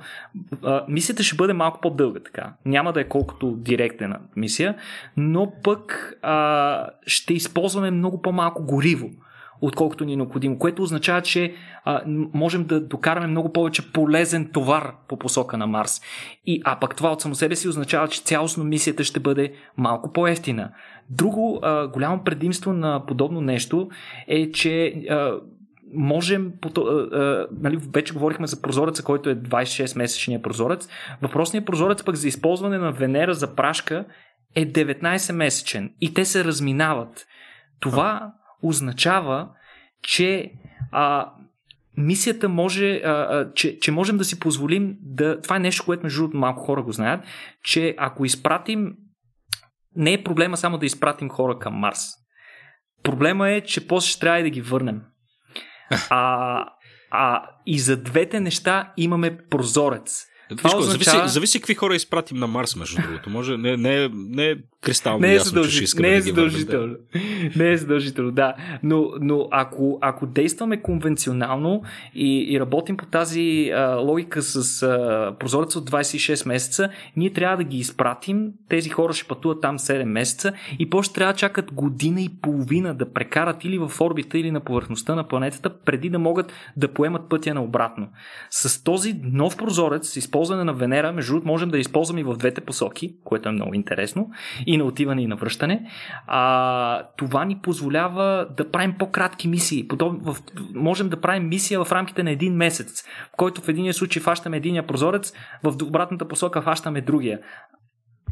а, мисията ще бъде малко по-дълга така. Няма да е колкото директна мисия, но пък а, ще използваме много по-малко гориво отколкото ни е необходимо, което означава, че а, можем да докараме много повече полезен товар по посока на Марс. И, а пък това от само себе си означава, че цялостно мисията ще бъде малко по-ефтина. Друго а, голямо предимство на подобно нещо е, че а, можем, а, а, нали, вече говорихме за прозореца, който е 26-месечния прозорец. Въпросният прозорец пък за използване на Венера за прашка е 19-месечен и те се разминават. Това означава, че а, мисията може, а, а, че, че можем да си позволим да. Това е нещо, което между другото малко хора го знаят, че ако изпратим. Не е проблема само да изпратим хора към Марс. Проблема е, че после ще трябва и да ги върнем. А, а и за двете неща имаме прозорец. Това Виж, означава... зависи, зависи какви хора изпратим на Марс, между другото. Може, не, не, не е кристално не е ясно, задължи... че не е да задължително. Да. Не е задължително, да. Но, но ако, ако действаме конвенционално и, и работим по тази а, логика с а, прозорец от 26 месеца, ние трябва да ги изпратим. Тези хора ще пътуват там 7 месеца и после трябва да чакат година и половина да прекарат или в орбита, или на повърхността на планетата, преди да могат да поемат пътя на обратно. С този нов прозорец, с използване на Венера, между другото, можем да използваме и в двете посоки, което е много интересно и на отиване и на връщане. А, това ни позволява да правим по-кратки мисии. Подоб... В... Можем да правим мисия в рамките на един месец, в който в единия случай фащаме единия прозорец, в обратната посока фащаме другия.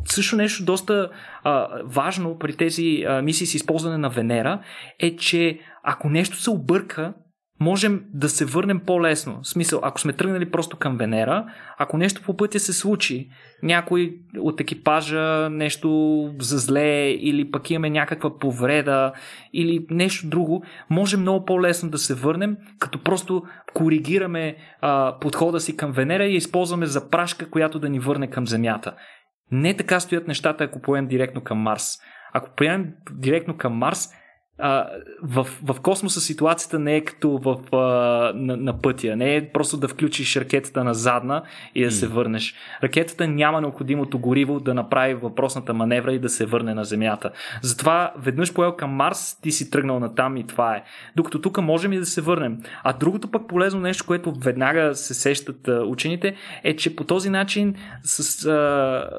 Също нещо доста а, важно при тези а, мисии с използване на Венера е, че ако нещо се обърка, можем да се върнем по-лесно. В смисъл, ако сме тръгнали просто към Венера, ако нещо по пътя се случи, някой от екипажа нещо за зле или пък имаме някаква повреда или нещо друго, може много по-лесно да се върнем, като просто коригираме а, подхода си към Венера и използваме запрашка, която да ни върне към Земята. Не така стоят нещата, ако поемем директно към Марс. Ако поемем директно към Марс, а, в, в космоса ситуацията не е като в, а, на, на пътя. Не е просто да включиш ракетата на задна и да mm. се върнеш. Ракетата няма необходимото гориво да направи въпросната маневра и да се върне на Земята. Затова веднъж поел към Марс, ти си тръгнал на там и това е. Докато тук можем и да се върнем. А другото пък полезно нещо, което веднага се сещат а, учените, е, че по този начин с а,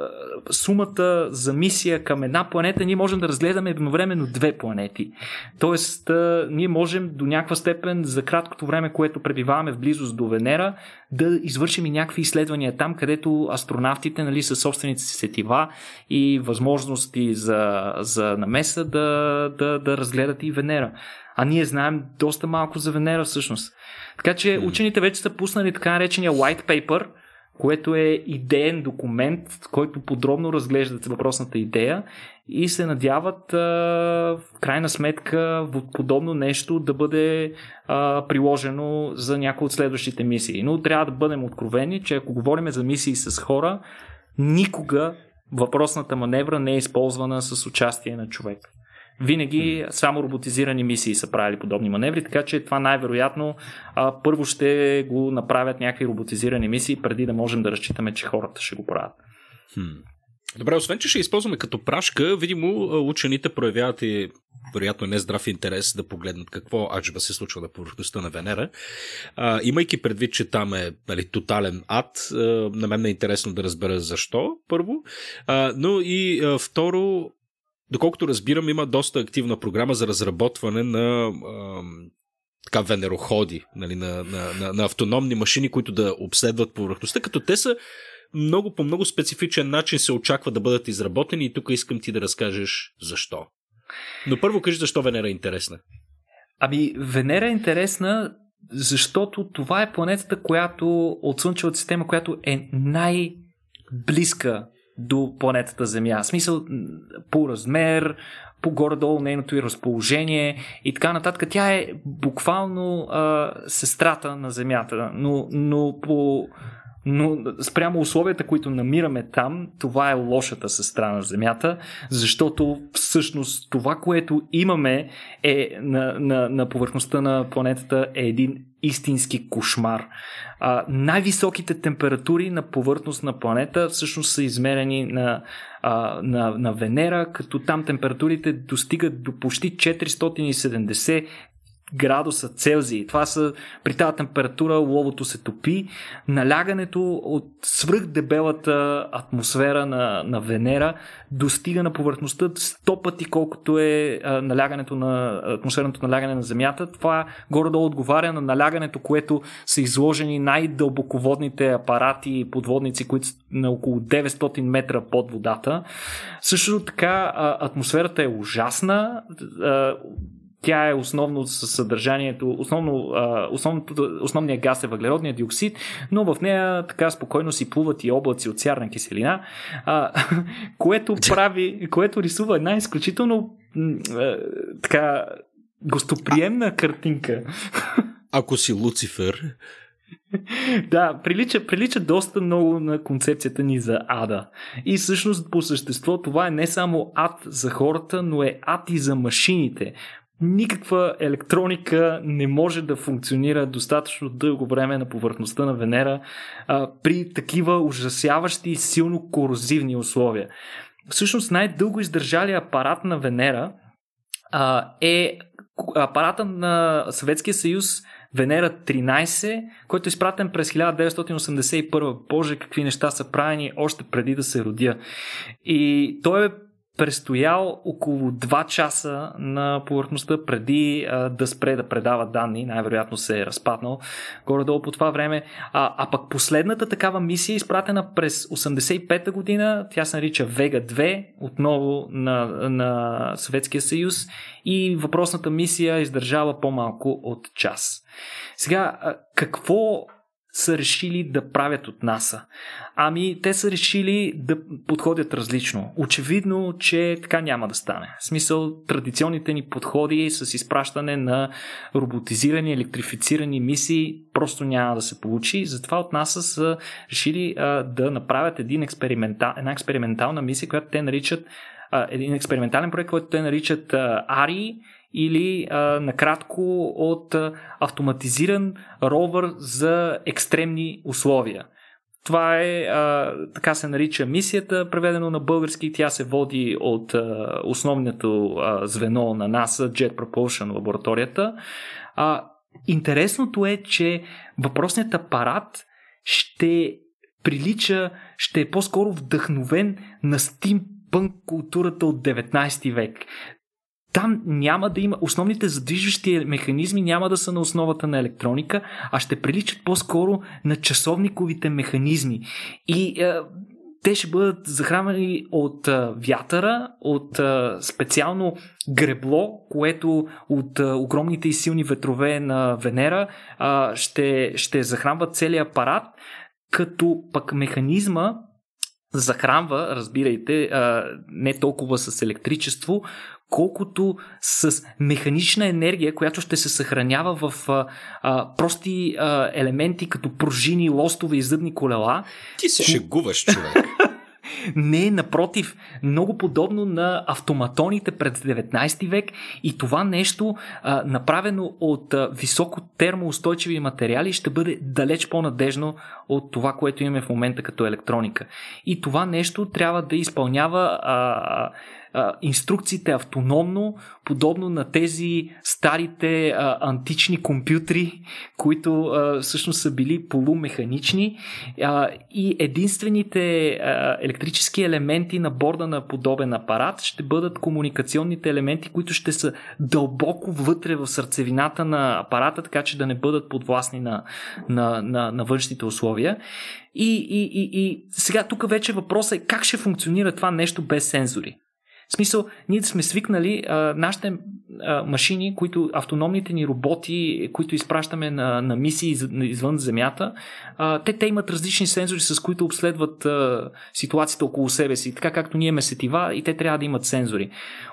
сумата за мисия към една планета ние можем да разгледаме едновременно две планети. Тоест, а, ние можем до някаква степен за краткото време, което пребиваваме в близост до Венера, да извършим и някакви изследвания там, където астронавтите нали, със собствените си сетива и възможности за, за намеса да, да, да разгледат и Венера. А ние знаем доста малко за Венера всъщност. Така че учените вече са пуснали така наречения white paper, което е идеен документ, който подробно разглеждат въпросната идея и се надяват а, в крайна сметка подобно нещо да бъде а, приложено за някои от следващите мисии. Но трябва да бъдем откровени, че ако говорим за мисии с хора, никога въпросната маневра не е използвана с участие на човек. Винаги само роботизирани мисии са правили подобни маневри, така че това най-вероятно а, първо ще го направят някакви роботизирани мисии, преди да можем да разчитаме, че хората ще го правят. Хм. Добре, освен, че ще използваме като прашка, видимо учените проявяват и вероятно не здрав интерес да погледнат какво аджба се случва на повърхността на Венера. А, имайки предвид, че там е нали, тотален ад, а, на мен е интересно да разбера защо, първо. А, но и а, второ, доколкото разбирам, има доста активна програма за разработване на а, така венероходи, нали, на, на, на, на автономни машини, които да обследват повърхността, като те са много по много специфичен начин се очаква да бъдат изработени и тук искам ти да разкажеш защо. Но първо кажи защо Венера е интересна. Ами, Венера е интересна, защото това е планетата, която от Слънчевата система, която е най-близка до планетата Земя. В смисъл по размер, по горе-долу нейното и разположение и така нататък. Тя е буквално а, сестрата на Земята, но, но по но спрямо условията, които намираме там, това е лошата сестра на Земята, защото всъщност това, което имаме е на, на, на повърхността на планетата е един истински кошмар. А, най-високите температури на повърхност на планета всъщност са измерени на, а, на, на Венера, като там температурите достигат до почти 470 градуса Целзий. Това са при тази температура ловото се топи. Налягането от свръхдебелата атмосфера на, на Венера достига на повърхността 100 пъти колкото е а, налягането на атмосферното налягане на Земята. Това горе-долу отговаря на налягането, което са изложени най-дълбоководните апарати и подводници, които са на около 900 метра под водата. Също така атмосферата е ужасна тя е основно със съдържанието, основно, основното, основният газ е въглеродният диоксид, но в нея така спокойно си плуват и облаци от сярна киселина, а, което прави, което рисува една изключително така гостоприемна картинка. Ако си Луцифер. Да, прилича, прилича доста много на концепцията ни за ада. И всъщност по същество това е не само ад за хората, но е ад и за машините никаква електроника не може да функционира достатъчно дълго време на повърхността на Венера а, при такива ужасяващи и силно корозивни условия. Всъщност най-дълго издържали апарат на Венера а, е апарата на Съветския съюз Венера 13, който е изпратен през 1981. Боже, какви неща са правени още преди да се родя. И той е престоял около 2 часа на повърхността преди да спре да предава данни. Най-вероятно се е разпаднал горе-долу по това време. А, а пък последната такава мисия е изпратена през 85-та година. Тя се нарича Вега 2, отново на, на Съветския съюз. И въпросната мисия издържала по-малко от час. Сега, какво са решили да правят от НАСА? Ами, те са решили да подходят различно. Очевидно, че така няма да стане. В смисъл, традиционните ни подходи с изпращане на роботизирани, електрифицирани мисии просто няма да се получи. Затова от НАСА са решили а, да направят един експериментал, една експериментална мисия, която те наричат а, един експериментален проект, който те наричат а, ARI или а, накратко от а, автоматизиран ровър за екстремни условия. Това е, а, така се нарича мисията, преведено на български. Тя се води от а, основното а, звено на НАСА, Jet Propulsion лабораторията. А, интересното е, че въпросният апарат ще прилича, ще е по-скоро вдъхновен на стимпънк културата от 19 век там няма да има, основните задвижващи механизми няма да са на основата на електроника, а ще приличат по-скоро на часовниковите механизми. И е, те ще бъдат захранвани от а, вятъра, от а, специално гребло, което от а, огромните и силни ветрове на Венера а, ще, ще захранва целият апарат, като пък механизма захранва, разбирайте, не толкова с електричество, колкото с механична енергия, която ще се съхранява в а, а, прости а, елементи, като пружини, лостове и зъбни колела. Ти се шегуваш, човек. Не, напротив, много подобно на автоматоните пред 19 век и това нещо, а, направено от а, високо термоустойчиви материали, ще бъде далеч по-надежно от това, което имаме в момента като електроника. И това нещо трябва да изпълнява а, инструкциите автономно, подобно на тези старите а, антични компютри, които а, всъщност са били полумеханични а, и единствените а, електрически елементи на борда на подобен апарат ще бъдат комуникационните елементи, които ще са дълбоко вътре в сърцевината на апарата, така че да не бъдат подвластни на, на, на, на външните условия. И, и, и, и сега тук вече въпросът е как ще функционира това нещо без сензори. В смисъл, ние сме свикнали а, нашите а, машини, които автономните ни роботи, които изпращаме на, на мисии извън Земята, а, те, те имат различни сензори, с които обследват а, ситуацията около себе си, така както ние имаме сетива и те трябва да имат сензори.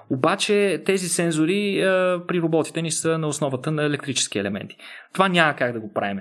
Обаче тези сензори а, при роботите ни са на основата на електрически елементи. Това няма как да го правим.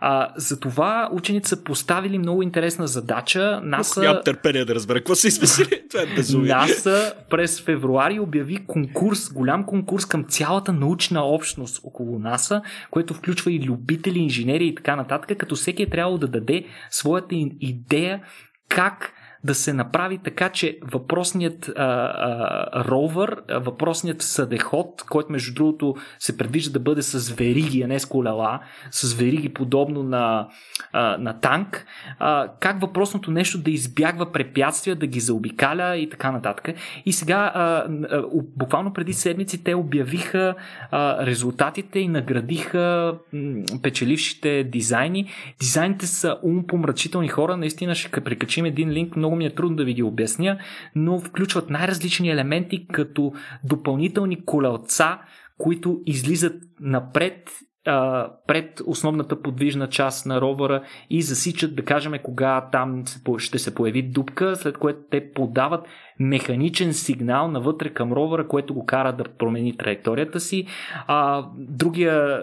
А, затова учените са поставили много интересна задача. НАСА... Нямам търпение да разбера какво са измислили. Това е безумие. НАСА през февруари обяви конкурс, голям конкурс към цялата научна общност около НАСА, което включва и любители, инженери и така нататък, като всеки е трябвало да даде своята идея как да се направи така, че въпросният а, а, ровър, въпросният съдеход, който между другото се предвижда да бъде с вериги, а не с колела, с вериги подобно на, а, на танк, а, как въпросното нещо да избягва препятствия, да ги заобикаля и така нататък. И сега, а, а, буквално преди седмици, те обявиха а, резултатите и наградиха м, печелившите дизайни. Дизайните са умопомрачителни хора, наистина ще прикачим един линк, много много ми е трудно да ви ги обясня, но включват най-различни елементи, като допълнителни колелца, които излизат напред пред основната подвижна част на ровъра и засичат, да кажем, кога там ще се появи дупка, след което те подават механичен сигнал навътре към ровъра, което го кара да промени траекторията си. А, другия,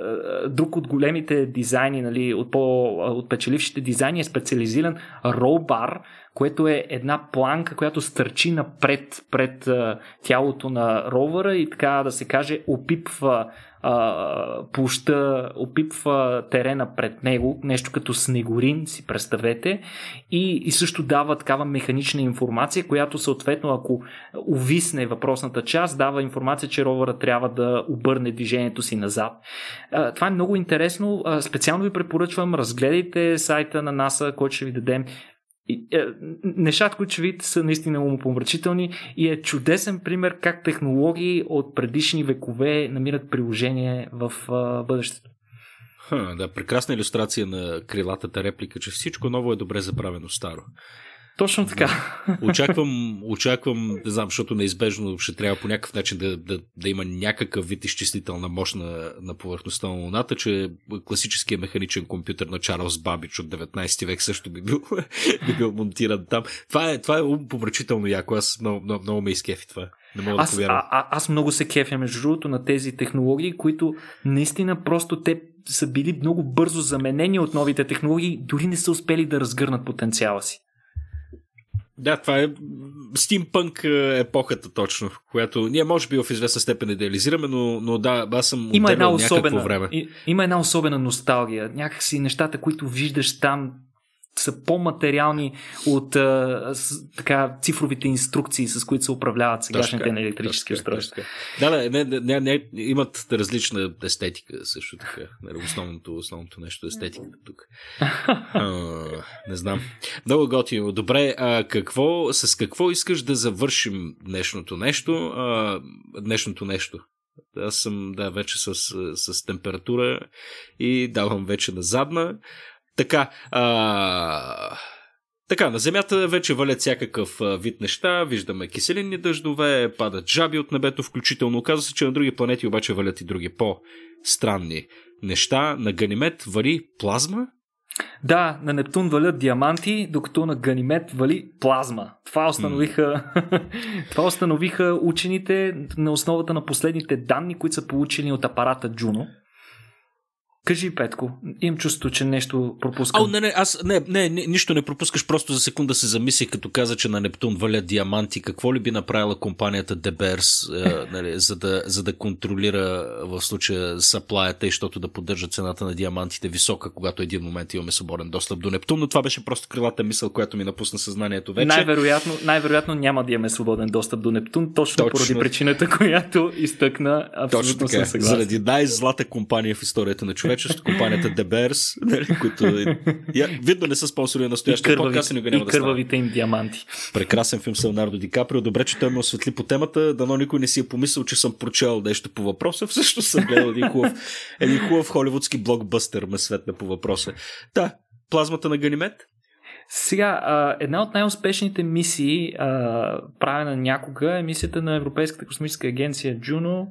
друг от големите дизайни, нали, от, по, от печелившите дизайни е специализиран роубар, което е една планка, която стърчи напред пред тялото на ровъра и така да се каже опипва площа, опипва терена пред него, нещо като снегорин, си представете, и, и също дава такава механична информация, която съответно, ако увисне въпросната част, дава информация, че ровъра трябва да обърне движението си назад. Това е много интересно. Специално ви препоръчвам, разгледайте сайта на НАСА, който ще ви дадем. Е, нещата, които ще видите, са наистина умопомрачителни и е чудесен пример как технологии от предишни векове намират приложение в бъдещето. Ха, да, прекрасна иллюстрация на крилатата реплика, че всичко ново е добре забравено старо. Точно така. Очаквам, очаквам, не знам, защото неизбежно ще трябва по някакъв начин да, да, да има някакъв вид изчислителна мощ на, на повърхността на Луната, че класическия механичен компютър на Чарлз Бабич от 19 век също би бил, би бил монтиран там. Това е, това е помрачително яко. Аз много, много, много ме изкефи това. Не мога аз, да повярвам. А, а, аз много се кефя, между другото, на тези технологии, които наистина просто те са били много бързо заменени от новите технологии, дори не са успели да разгърнат потенциала си. Да, това е стимпънк е, епохата точно, която ние може би в известна степен идеализираме, но, но да, аз съм има една особена, време. Има една особена носталгия. Някакси нещата, които виждаш там, са по-материални от а, с, така, цифровите инструкции, с които се управляват сегашните точка, електрически точка, устройства. Точка. Да, да, не, не, не, не, имат различна естетика също така. Нали, основното, основното нещо е естетиката тук. а, не знам. Много готино. Добре, а какво, с какво искаш да завършим днешното нещо? А, днешното нещо. Аз съм, да, вече с, с температура и давам вече на задна. Така, а... Така, на Земята вече валят всякакъв вид неща, виждаме киселинни дъждове, падат жаби от небето, включително. Оказва се, че на други планети обаче валят и други по-странни неща. На Ганимед вали плазма, да, на Нептун валят диаманти, докато на Ганимед вали плазма. Това установиха, това установиха учените на основата на последните данни, които са получени от апарата Джуно. Кажи, Петко, имам чувство, че нещо пропускам. О, не, не, аз не, не, не, нищо не пропускаш, просто за секунда се замисли, като каза, че на Нептун валят диаманти. Какво ли би направила компанията Деберс, е, нали, за, да, за да контролира в случая саплаята и защото да поддържа цената на диамантите висока, когато един момент имаме свободен достъп до Нептун, но това беше просто крилата мисъл, която ми напусна съзнанието вече. Най-вероятно, най-вероятно няма да имаме свободен достъп до Нептун, точно, точно. поради причината, която изтъкна. Абсолютно точно така. Заради най-злата компания в историята на човек човечество, компанията The Bears, нали, които я, видно не са спонсори на настоящия подкаст и никога няма и да кървавите им диаманти. Прекрасен филм с Леонардо Ди Каприо. Добре, че той ме осветли по темата. Дано никой не си е помислил, че съм прочел нещо по въпроса. Всъщност съм гледал един хубав, един хубав холивудски блокбъстър ме светна по въпроса. Да, плазмата на Ганимед? Сега, една от най-успешните мисии, правена някога, е мисията на Европейската космическа агенция Juno,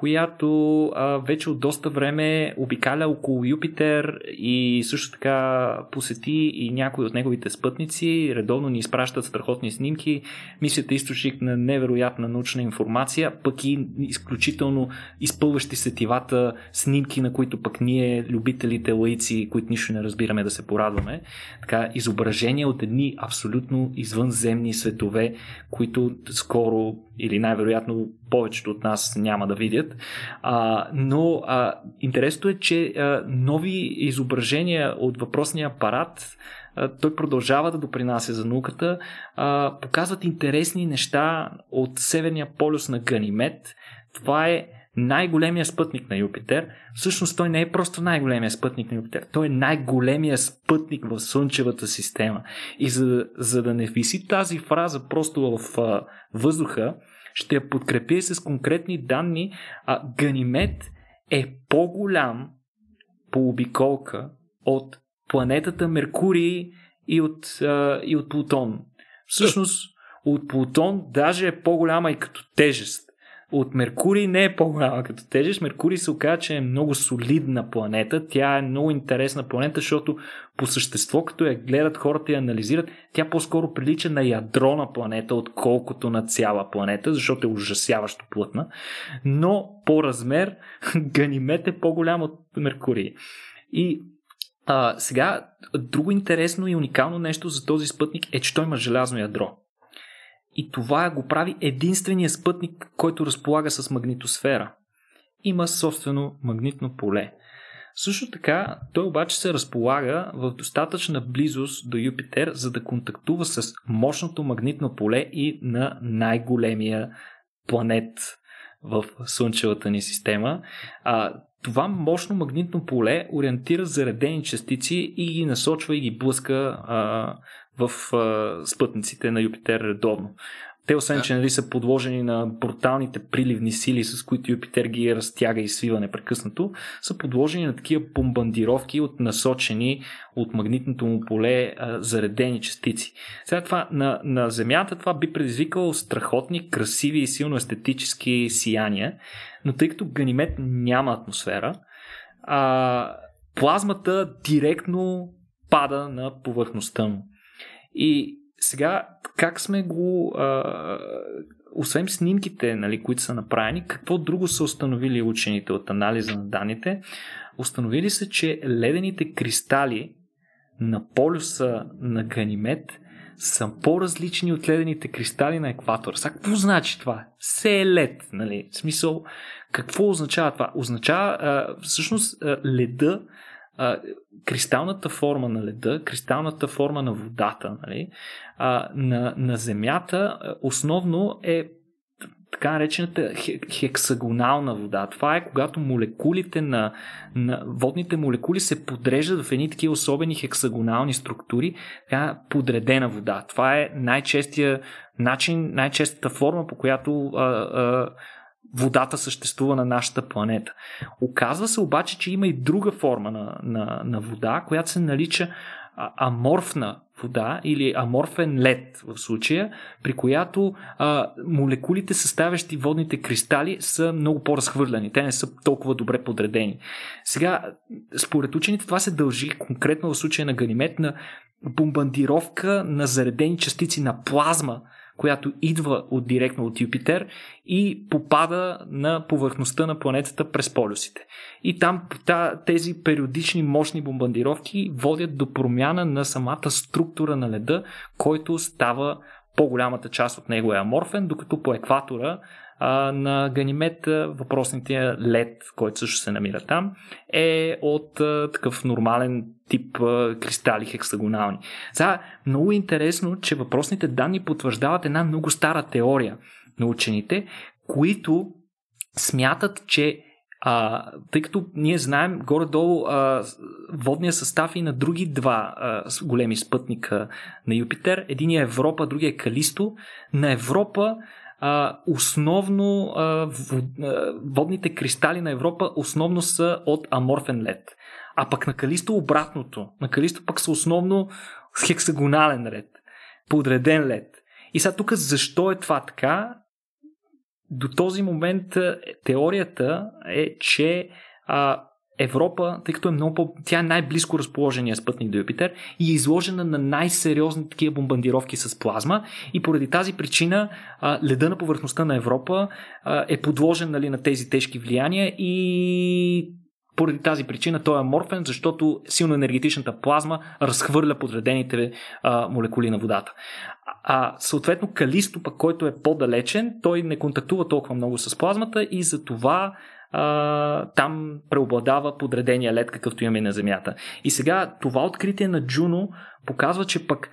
която а, вече от доста време обикаля около Юпитер и също така посети и някои от неговите спътници. Редовно ни изпращат страхотни снимки. Мисията е източник на невероятна научна информация, пък и изключително изпълващи сетивата снимки, на които пък ние, любителите лаици, които нищо не разбираме да се порадваме. Така, изображения от едни абсолютно извънземни светове, които скоро или най-вероятно повечето от нас няма да видят. А, но а, интересното е, че а, нови изображения от въпросния апарат той продължава да допринася за науката, а, показват интересни неща от Северния полюс на Ганимед. Това е най-големия спътник на Юпитер. Всъщност той не е просто най-големия спътник на Юпитер, той е най-големия спътник в Слънчевата система. И за, за да не виси тази фраза просто в а, въздуха, ще я подкрепи с конкретни данни, а Ганимед е по-голям по обиколка от планетата Меркурий и от, а, и от Плутон. Всъщност, от Плутон даже е по-голяма и като тежест от Меркурий не е по-голяма като тежест. Меркурий се оказа, че е много солидна планета. Тя е много интересна планета, защото по същество, като я гледат хората и анализират, тя по-скоро прилича на ядро на планета, отколкото на цяла планета, защото е ужасяващо плътна. Но по размер Ганимед е по-голям от Меркурий. И а, сега, друго интересно и уникално нещо за този спътник е, че той има желязно ядро. И това го прави единствения спътник, който разполага с магнитосфера. Има собствено магнитно поле. Също така, той обаче се разполага в достатъчна близост до Юпитер, за да контактува с мощното магнитно поле и на най-големия планет в Слънчевата ни система. А, това мощно магнитно поле ориентира заредени частици и ги насочва и ги блъска а, в а, спътниците на Юпитер редовно. Те, освен че нали, са подложени на бруталните приливни сили, с които Юпитер ги разтяга и свива непрекъснато, са подложени на такива бомбандировки от насочени от магнитното му поле а, заредени частици. Сега това на, на Земята това би предизвикало страхотни, красиви и силно естетически сияния, но тъй като Ганимед няма атмосфера, а, плазмата директно пада на повърхността му. И сега, как сме го. А, освен снимките, нали, които са направени, какво друго са установили учените от анализа на данните? Установили са, че ледените кристали на полюса на Ганимед са по-различни от ледените кристали на екватора. Сега какво значи това? Все е лед, нали? В смисъл, какво означава това? Означава, а, всъщност, а, леда а, кристалната форма на леда, кристалната форма на водата, нали, а, на, на Земята основно е така наречената хексагонална вода. Това е когато молекулите на, на водните молекули се подреждат в едни такива особени хексагонални структури, така подредена вода. Това е най-честия начин, най-честата форма, по която а, а, водата съществува на нашата планета. Оказва се обаче, че има и друга форма на, на, на вода, която се нарича аморфна вода или аморфен лед в случая, при която а, молекулите, съставящи водните кристали, са много по-разхвърляни. Те не са толкова добре подредени. Сега, според учените, това се дължи конкретно в случая на Ганимед на бомбандировка на заредени частици на плазма, която идва от директно от Юпитер и попада на повърхността на планетата през полюсите. И там тези периодични мощни бомбардировки водят до промяна на самата структура на леда, който става по-голямата част от него е аморфен, докато по екватора а, на Ганимед въпросните лед, който също се намира там, е от а, такъв нормален тип кристали хексагонални. Сега, много интересно, че въпросните данни потвърждават една много стара теория на учените, които смятат, че а, тъй като ние знаем горе-долу а, водния състав и на други два а, големи спътника на Юпитер. Един е Европа, другия е Калисто. На Европа а, основно а, водните кристали на Европа основно са от аморфен лед. А пък на Калисто обратното. На Калисто пък са основно с хексагонален ред. Подреден лед. И сега тук защо е това така? До този момент теорията е, че а, Европа, тъй като е много по... Тя е най-близко разположения спътник до Юпитер и е изложена на най-сериозни такива бомбардировки с плазма и поради тази причина а, леда на повърхността на Европа а, е подложен нали, на тези тежки влияния и поради тази причина той е аморфен, защото силно енергетичната плазма разхвърля подредените а, молекули на водата. А съответно Калисто, пък, който е по-далечен, той не контактува толкова много с плазмата и затова а, там преобладава подредения лед, какъвто имаме на Земята. И сега това откритие на Джуно показва, че пък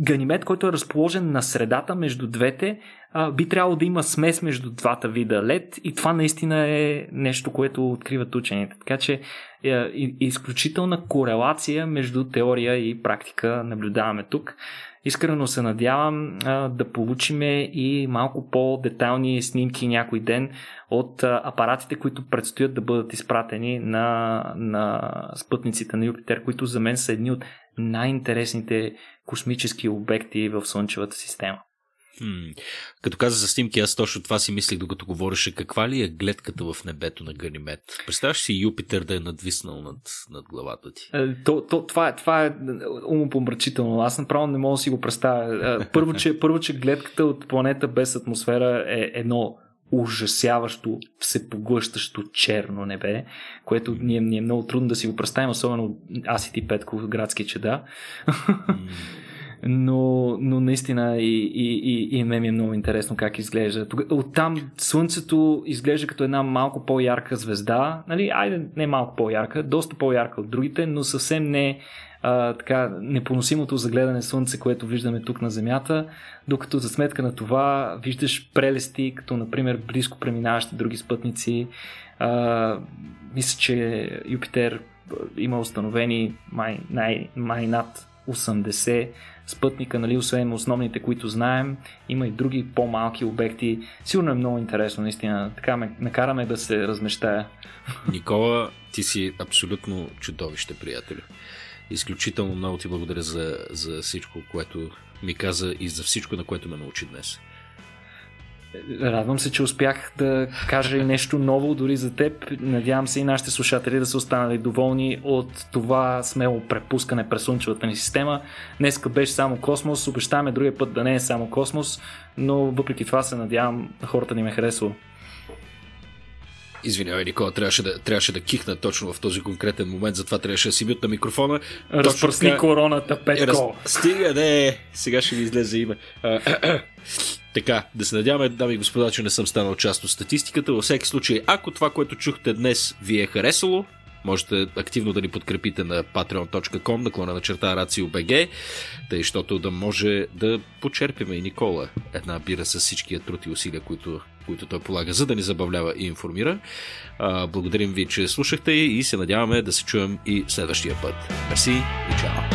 Ганимед, който е разположен на средата между двете, а, би трябвало да има смес между двата вида лед и това наистина е нещо, което откриват учените. Така че е, изключителна корелация между теория и практика наблюдаваме тук. Искрено се надявам а, да получиме и малко по-детални снимки някой ден от а, апаратите, които предстоят да бъдат изпратени на, на спътниците на Юпитер, които за мен са едни от най-интересните космически обекти в Слънчевата система. Хм. Като каза за снимки, аз точно това си мислих, докато говореше. Каква ли е гледката в небето на Ганимед? Представяш си Юпитер да е надвиснал над, над главата ти? Е, то, то, това, е, това е умопомрачително. Аз направо не мога да си го представя. Е, първо, че, първо, че гледката от планета без атмосфера е едно ужасяващо, всепоглъщащо черно небе, което ни е, ни е много трудно да си го представим, особено аз и ти, Петко, градски чеда. Но, но наистина и, и, и, и ме ми е много интересно как изглежда. Оттам Слънцето изглежда като една малко по-ярка звезда, нали, айде не малко по-ярка, доста по-ярка от другите, но съвсем не а, така непоносимото загледане Слънце, което виждаме тук на Земята, докато за сметка на това виждаш прелести, като например близко преминаващи други спътници. А, мисля, че Юпитер има установени май, най, май над 80 спътника, нали, освен основните, които знаем, има и други по-малки обекти. Сигурно е много интересно, наистина. Така ме накараме да се размещая. Никола, ти си абсолютно чудовище, приятели. Изключително много ти благодаря за, за всичко, което ми каза и за всичко, на което ме научи днес. Радвам се, че успях да кажа и нещо ново дори за теб. Надявам се и нашите слушатели да са останали доволни от това смело препускане през Слънчевата ни система. Днеска беше само космос, обещаваме другия път да не е само космос, но въпреки това се надявам хората ни ме харесва. Извинявай, Никола, трябваше да, трябваше да кихна точно в този конкретен момент, затова трябваше да си бютна микрофона. Разпръсни така... короната, Петко. Раз... Стига, не, сега ще ви излезе име. Така, да се надяваме, дами и господа, че не съм станал част от статистиката. Във всеки случай, ако това, което чухте днес, ви е харесало, Можете активно да ни подкрепите на patreon.com, наклона на черта RACIO.BG, тъй, защото да може да почерпиме и Никола една бира с всичкия труд и усилия, които, които той полага, за да ни забавлява и информира. Благодарим ви, че слушахте и се надяваме да се чуем и следващия път. Мерси и чао!